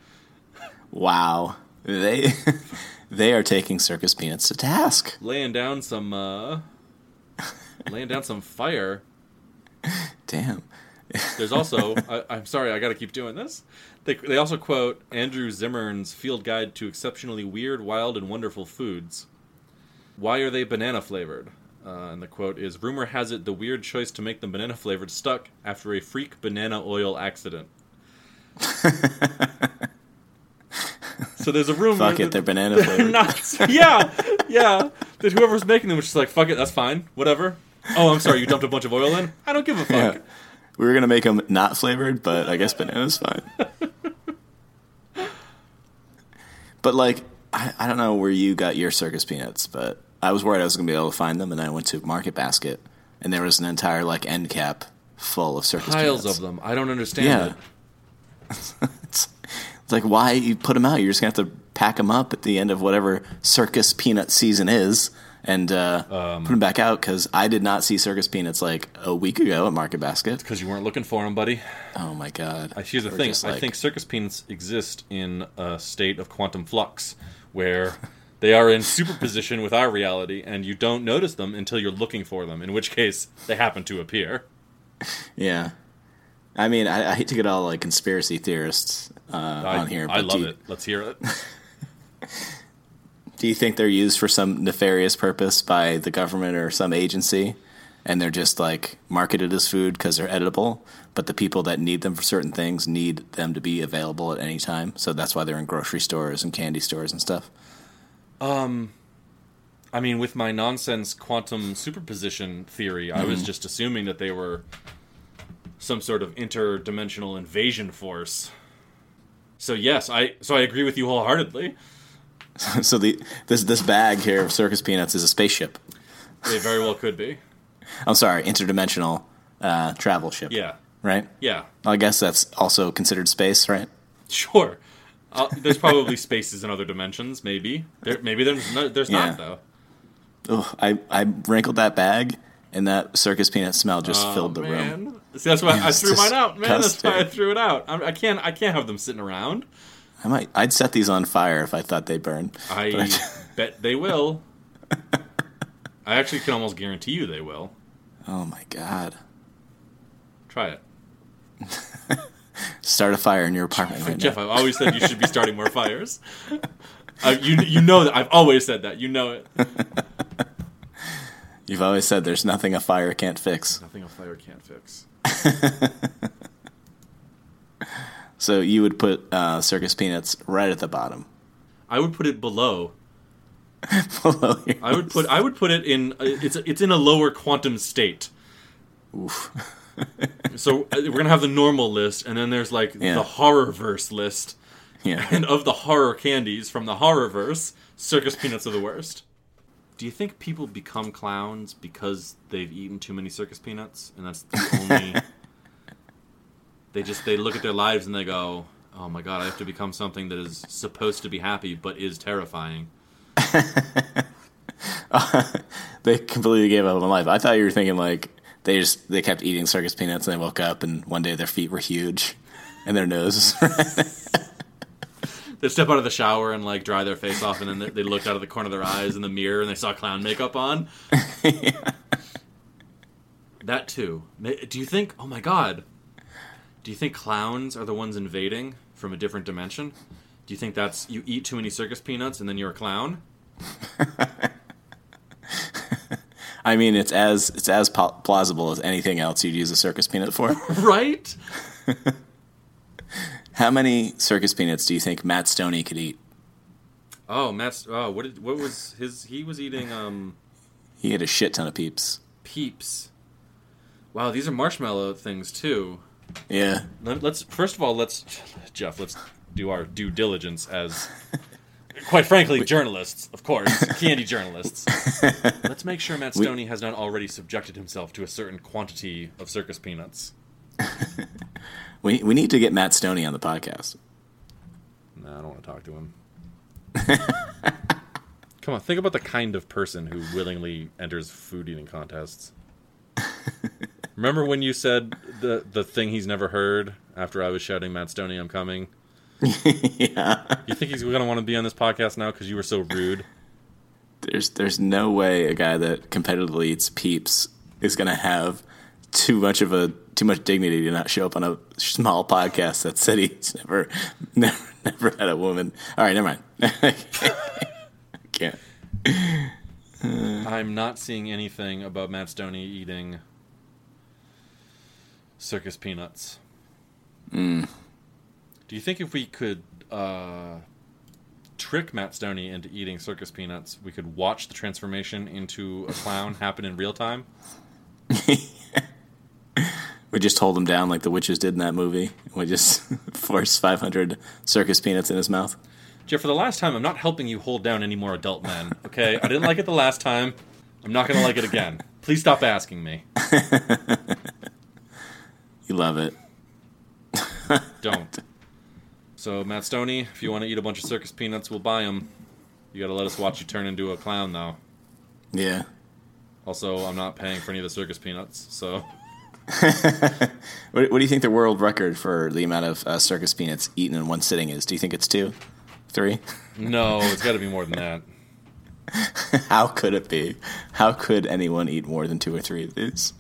Wow, they they are taking circus peanuts to task. Laying down some uh laying down some fire. Damn. There's also I, I'm sorry, I got to keep doing this. They they also quote Andrew Zimmern's Field Guide to Exceptionally Weird, Wild, and Wonderful Foods. Why are they banana flavored? Uh, and the quote is Rumor has it the weird choice to make them banana flavored stuck after a freak banana oil accident. So there's a rumor. Fuck it, they're banana flavored. nuts. yeah, yeah. That whoever's making them was just like, fuck it, that's fine, whatever. Oh, I'm sorry, you dumped a bunch of oil in. I don't give a fuck. Yeah. We were gonna make them not flavored, but I guess banana's fine. but like, I, I don't know where you got your circus peanuts, but I was worried I was gonna be able to find them, and I went to Market Basket, and there was an entire like end cap full of circus Piles peanuts. of them. I don't understand Yeah. it. it's, it's like why you put them out? You're just gonna have to pack them up at the end of whatever circus peanut season is, and uh, Um, put them back out because I did not see circus peanuts like a week ago at Market Basket. Because you weren't looking for them, buddy. Oh my god! I- Here's the thing. just, I think circus peanuts exist in a state of quantum flux, where they are in superposition with our reality, and you don't notice them until you're looking for them. In which case, they happen to appear. Yeah. I mean, I, I hate to get all like conspiracy theorists uh, I, on here, I love you, it. Let's hear it. do you think they're used for some nefarious purpose by the government or some agency, and they're just like marketed as food because they're edible, but the people that need them for certain things need them to be available at any time, so that's why they're in grocery stores and candy stores and stuff. um I mean, with my nonsense quantum superposition theory, I Mm-hmm. was just assuming that they were some sort of interdimensional invasion force. So yes, I so I agree with you wholeheartedly. so the this this bag here of circus peanuts is a spaceship. They very well could be. I'm sorry, interdimensional uh, travel ship. Yeah, Right. yeah, I guess that's also considered space, right? sure. Uh, there's probably spaces in other dimensions. Maybe there. Maybe there's no, there's Yeah. not though. Ugh, I, I wrinkled that bag, and that circus peanut smell just Oh, filled the room. See, that's why I threw mine out, man. That's why I threw it out. I, I can't. I can't have them sitting around. I might I'd set these on fire if I thought they'd burn. I But bet they will. I actually can almost guarantee you they will. oh my god! Try it. Start a fire in your apartment right Jeff. I've always said you should be starting more fires. Uh, you you know that I've always said that. You know it. You've always said there's nothing a fire can't fix. Nothing a fire can't fix. So you would put uh, circus peanuts right at the bottom. I would put it below. Below I would put I would put it in uh, it's it's in a lower quantum state. Oof. So uh, we're gonna have the normal list, and then there's like Yeah. the horror verse list. Yeah. And of the horror candies from the horror verse, circus peanuts are the worst. Do you think people become clowns because they've eaten too many circus peanuts, and that's the only? They just they look at their lives and they go, "Oh my god, I have to become something that is supposed to be happy but is terrifying." they completely gave up on life. I thought you were thinking like they just they kept eating circus peanuts and they woke up and one day their feet were huge and their noses. They step out of the shower and like dry their face off, and then they, they looked out of the corner of their eyes in the mirror and they saw clown makeup on. That too. Do you think? Oh my god. Do you think clowns are the ones invading from a different dimension? Do you think that's you eat too many circus peanuts and then you're a clown? I mean, it's as it's as pl- plausible as anything else you'd use a circus peanut for. Right? How many circus peanuts do you think Matt Stonie could eat? Oh, Matt. Oh, what did? What was his? He was eating um He had a shit ton of peeps. peeps. Wow, these are marshmallow things too. Yeah. Let, let's first of all let's Jeff. Let's do our due diligence as, quite frankly, journalists, of course, candy journalists. Let's make sure Matt Stonie has not already subjected himself to a certain quantity of circus peanuts. We we need to get Matt Stonie on the podcast. No, I don't want to talk to him. Come on, think about the kind of person who willingly enters food eating contests. Remember when you said the the thing he's never heard after I was shouting Matt Stonie, I'm coming? yeah. You think he's going to want to be on this podcast now because you were so rude? There's there's no way a guy that competitively eats peeps is gonna have too much of a too much dignity to not show up on a small podcast that said he's never never never had a woman. All right, never mind. Can't. I'm not seeing anything about Matt Stonie eating circus peanuts. Do you think if we could uh, trick Matt Stonie into eating circus peanuts, we could watch the transformation into a clown happen in real time. We just hold him down like the witches did in that movie. We just force 500 circus peanuts in his mouth. Jeff, for the last time, I'm not helping you hold down any more adult men. Okay, I didn't like it the last time. I'm not going to like it again. Please stop asking me. You love it. Don't. So, Matt Stonie, if you want to eat a bunch of circus peanuts, we'll buy them. You got to let us watch you turn into a clown, though. Yeah. Also, I'm not paying for any of the circus peanuts, so What, what do you think the world record for the amount of uh, circus peanuts eaten in one sitting is? Do you think it's two? Three? no, it's got to be more than that. How could it be? How could anyone eat more than two or three of these?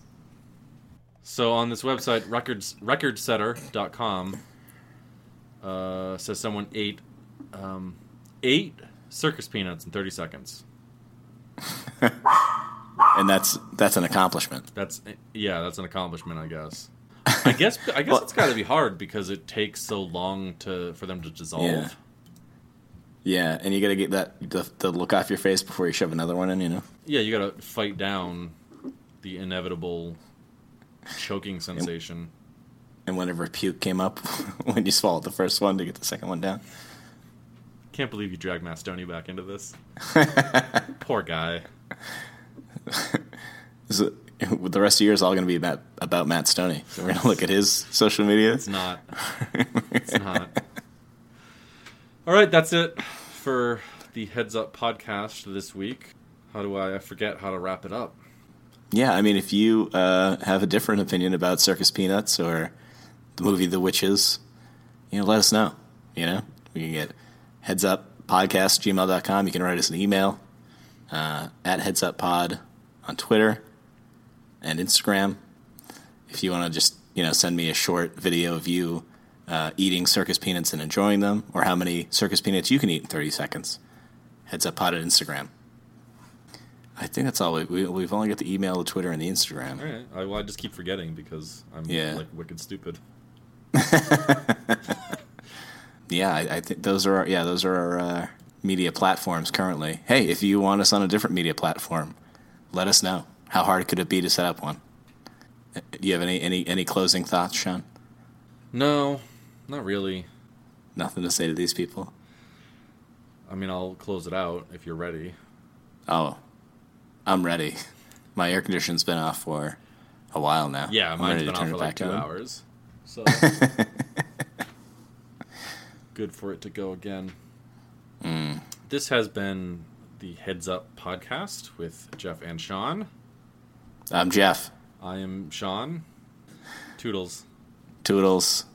So on this website, records recordsetter.com, uh, says someone ate um, eight circus peanuts in 30 seconds. And that's that's an accomplishment. That's yeah, that's an accomplishment, I guess. I guess I guess Well- it's got to be hard because it takes so long to for them to dissolve. Yeah. Yeah, and you got to get that the, the look off your face before you shove another one in. You know. Yeah, you got to fight down the inevitable choking sensation. And whenever puke came up when you swallowed the first one to get the second one down. Can't believe you dragged Matt Stonie back into this. Poor guy. The rest of the year is all going to be about, about Matt Stonie. So we're going to look at his social media. It's not. It's not. All right, that's it for the Heads Up podcast this week. How do I, I forget how to wrap it up? Yeah, I mean, if you uh, have a different opinion about Circus Peanuts or the movie The Witches, you know, let us know. You know, we can get heads up podcast gmail.com. You can write us an email uh, at heads up pod on Twitter and Instagram. If you want to just, you know, send me a short video of you uh, eating circus peanuts and enjoying them, or how many circus peanuts you can eat in 30 seconds, heads up pod at Instagram. I think that's all. We, we, we've only got the email, the Twitter, and the Instagram. All right. I, well, I just keep forgetting because I'm Yeah. like wicked stupid. Yeah, I, I think those are our, yeah those are our uh, media platforms currently. Hey, if you want us on a different media platform, let us know. How hard could it be to set up one? Uh, Do you have any any any closing thoughts, Sean? No, not really. Nothing to say to these people. I mean, I'll close it out if you're ready. Oh, I'm ready. My air conditioning's been off for a while now. Yeah, I'm mine's been off for like two on. hours. So good for it to go again. Hmm. This has been the Heads Up podcast with Jeff and Sean. I'm Jeff. I am Sean. Toodles. Toodles.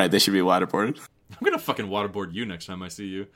Right. They should be waterboarded. I'm gonna fucking waterboard you next time I see you.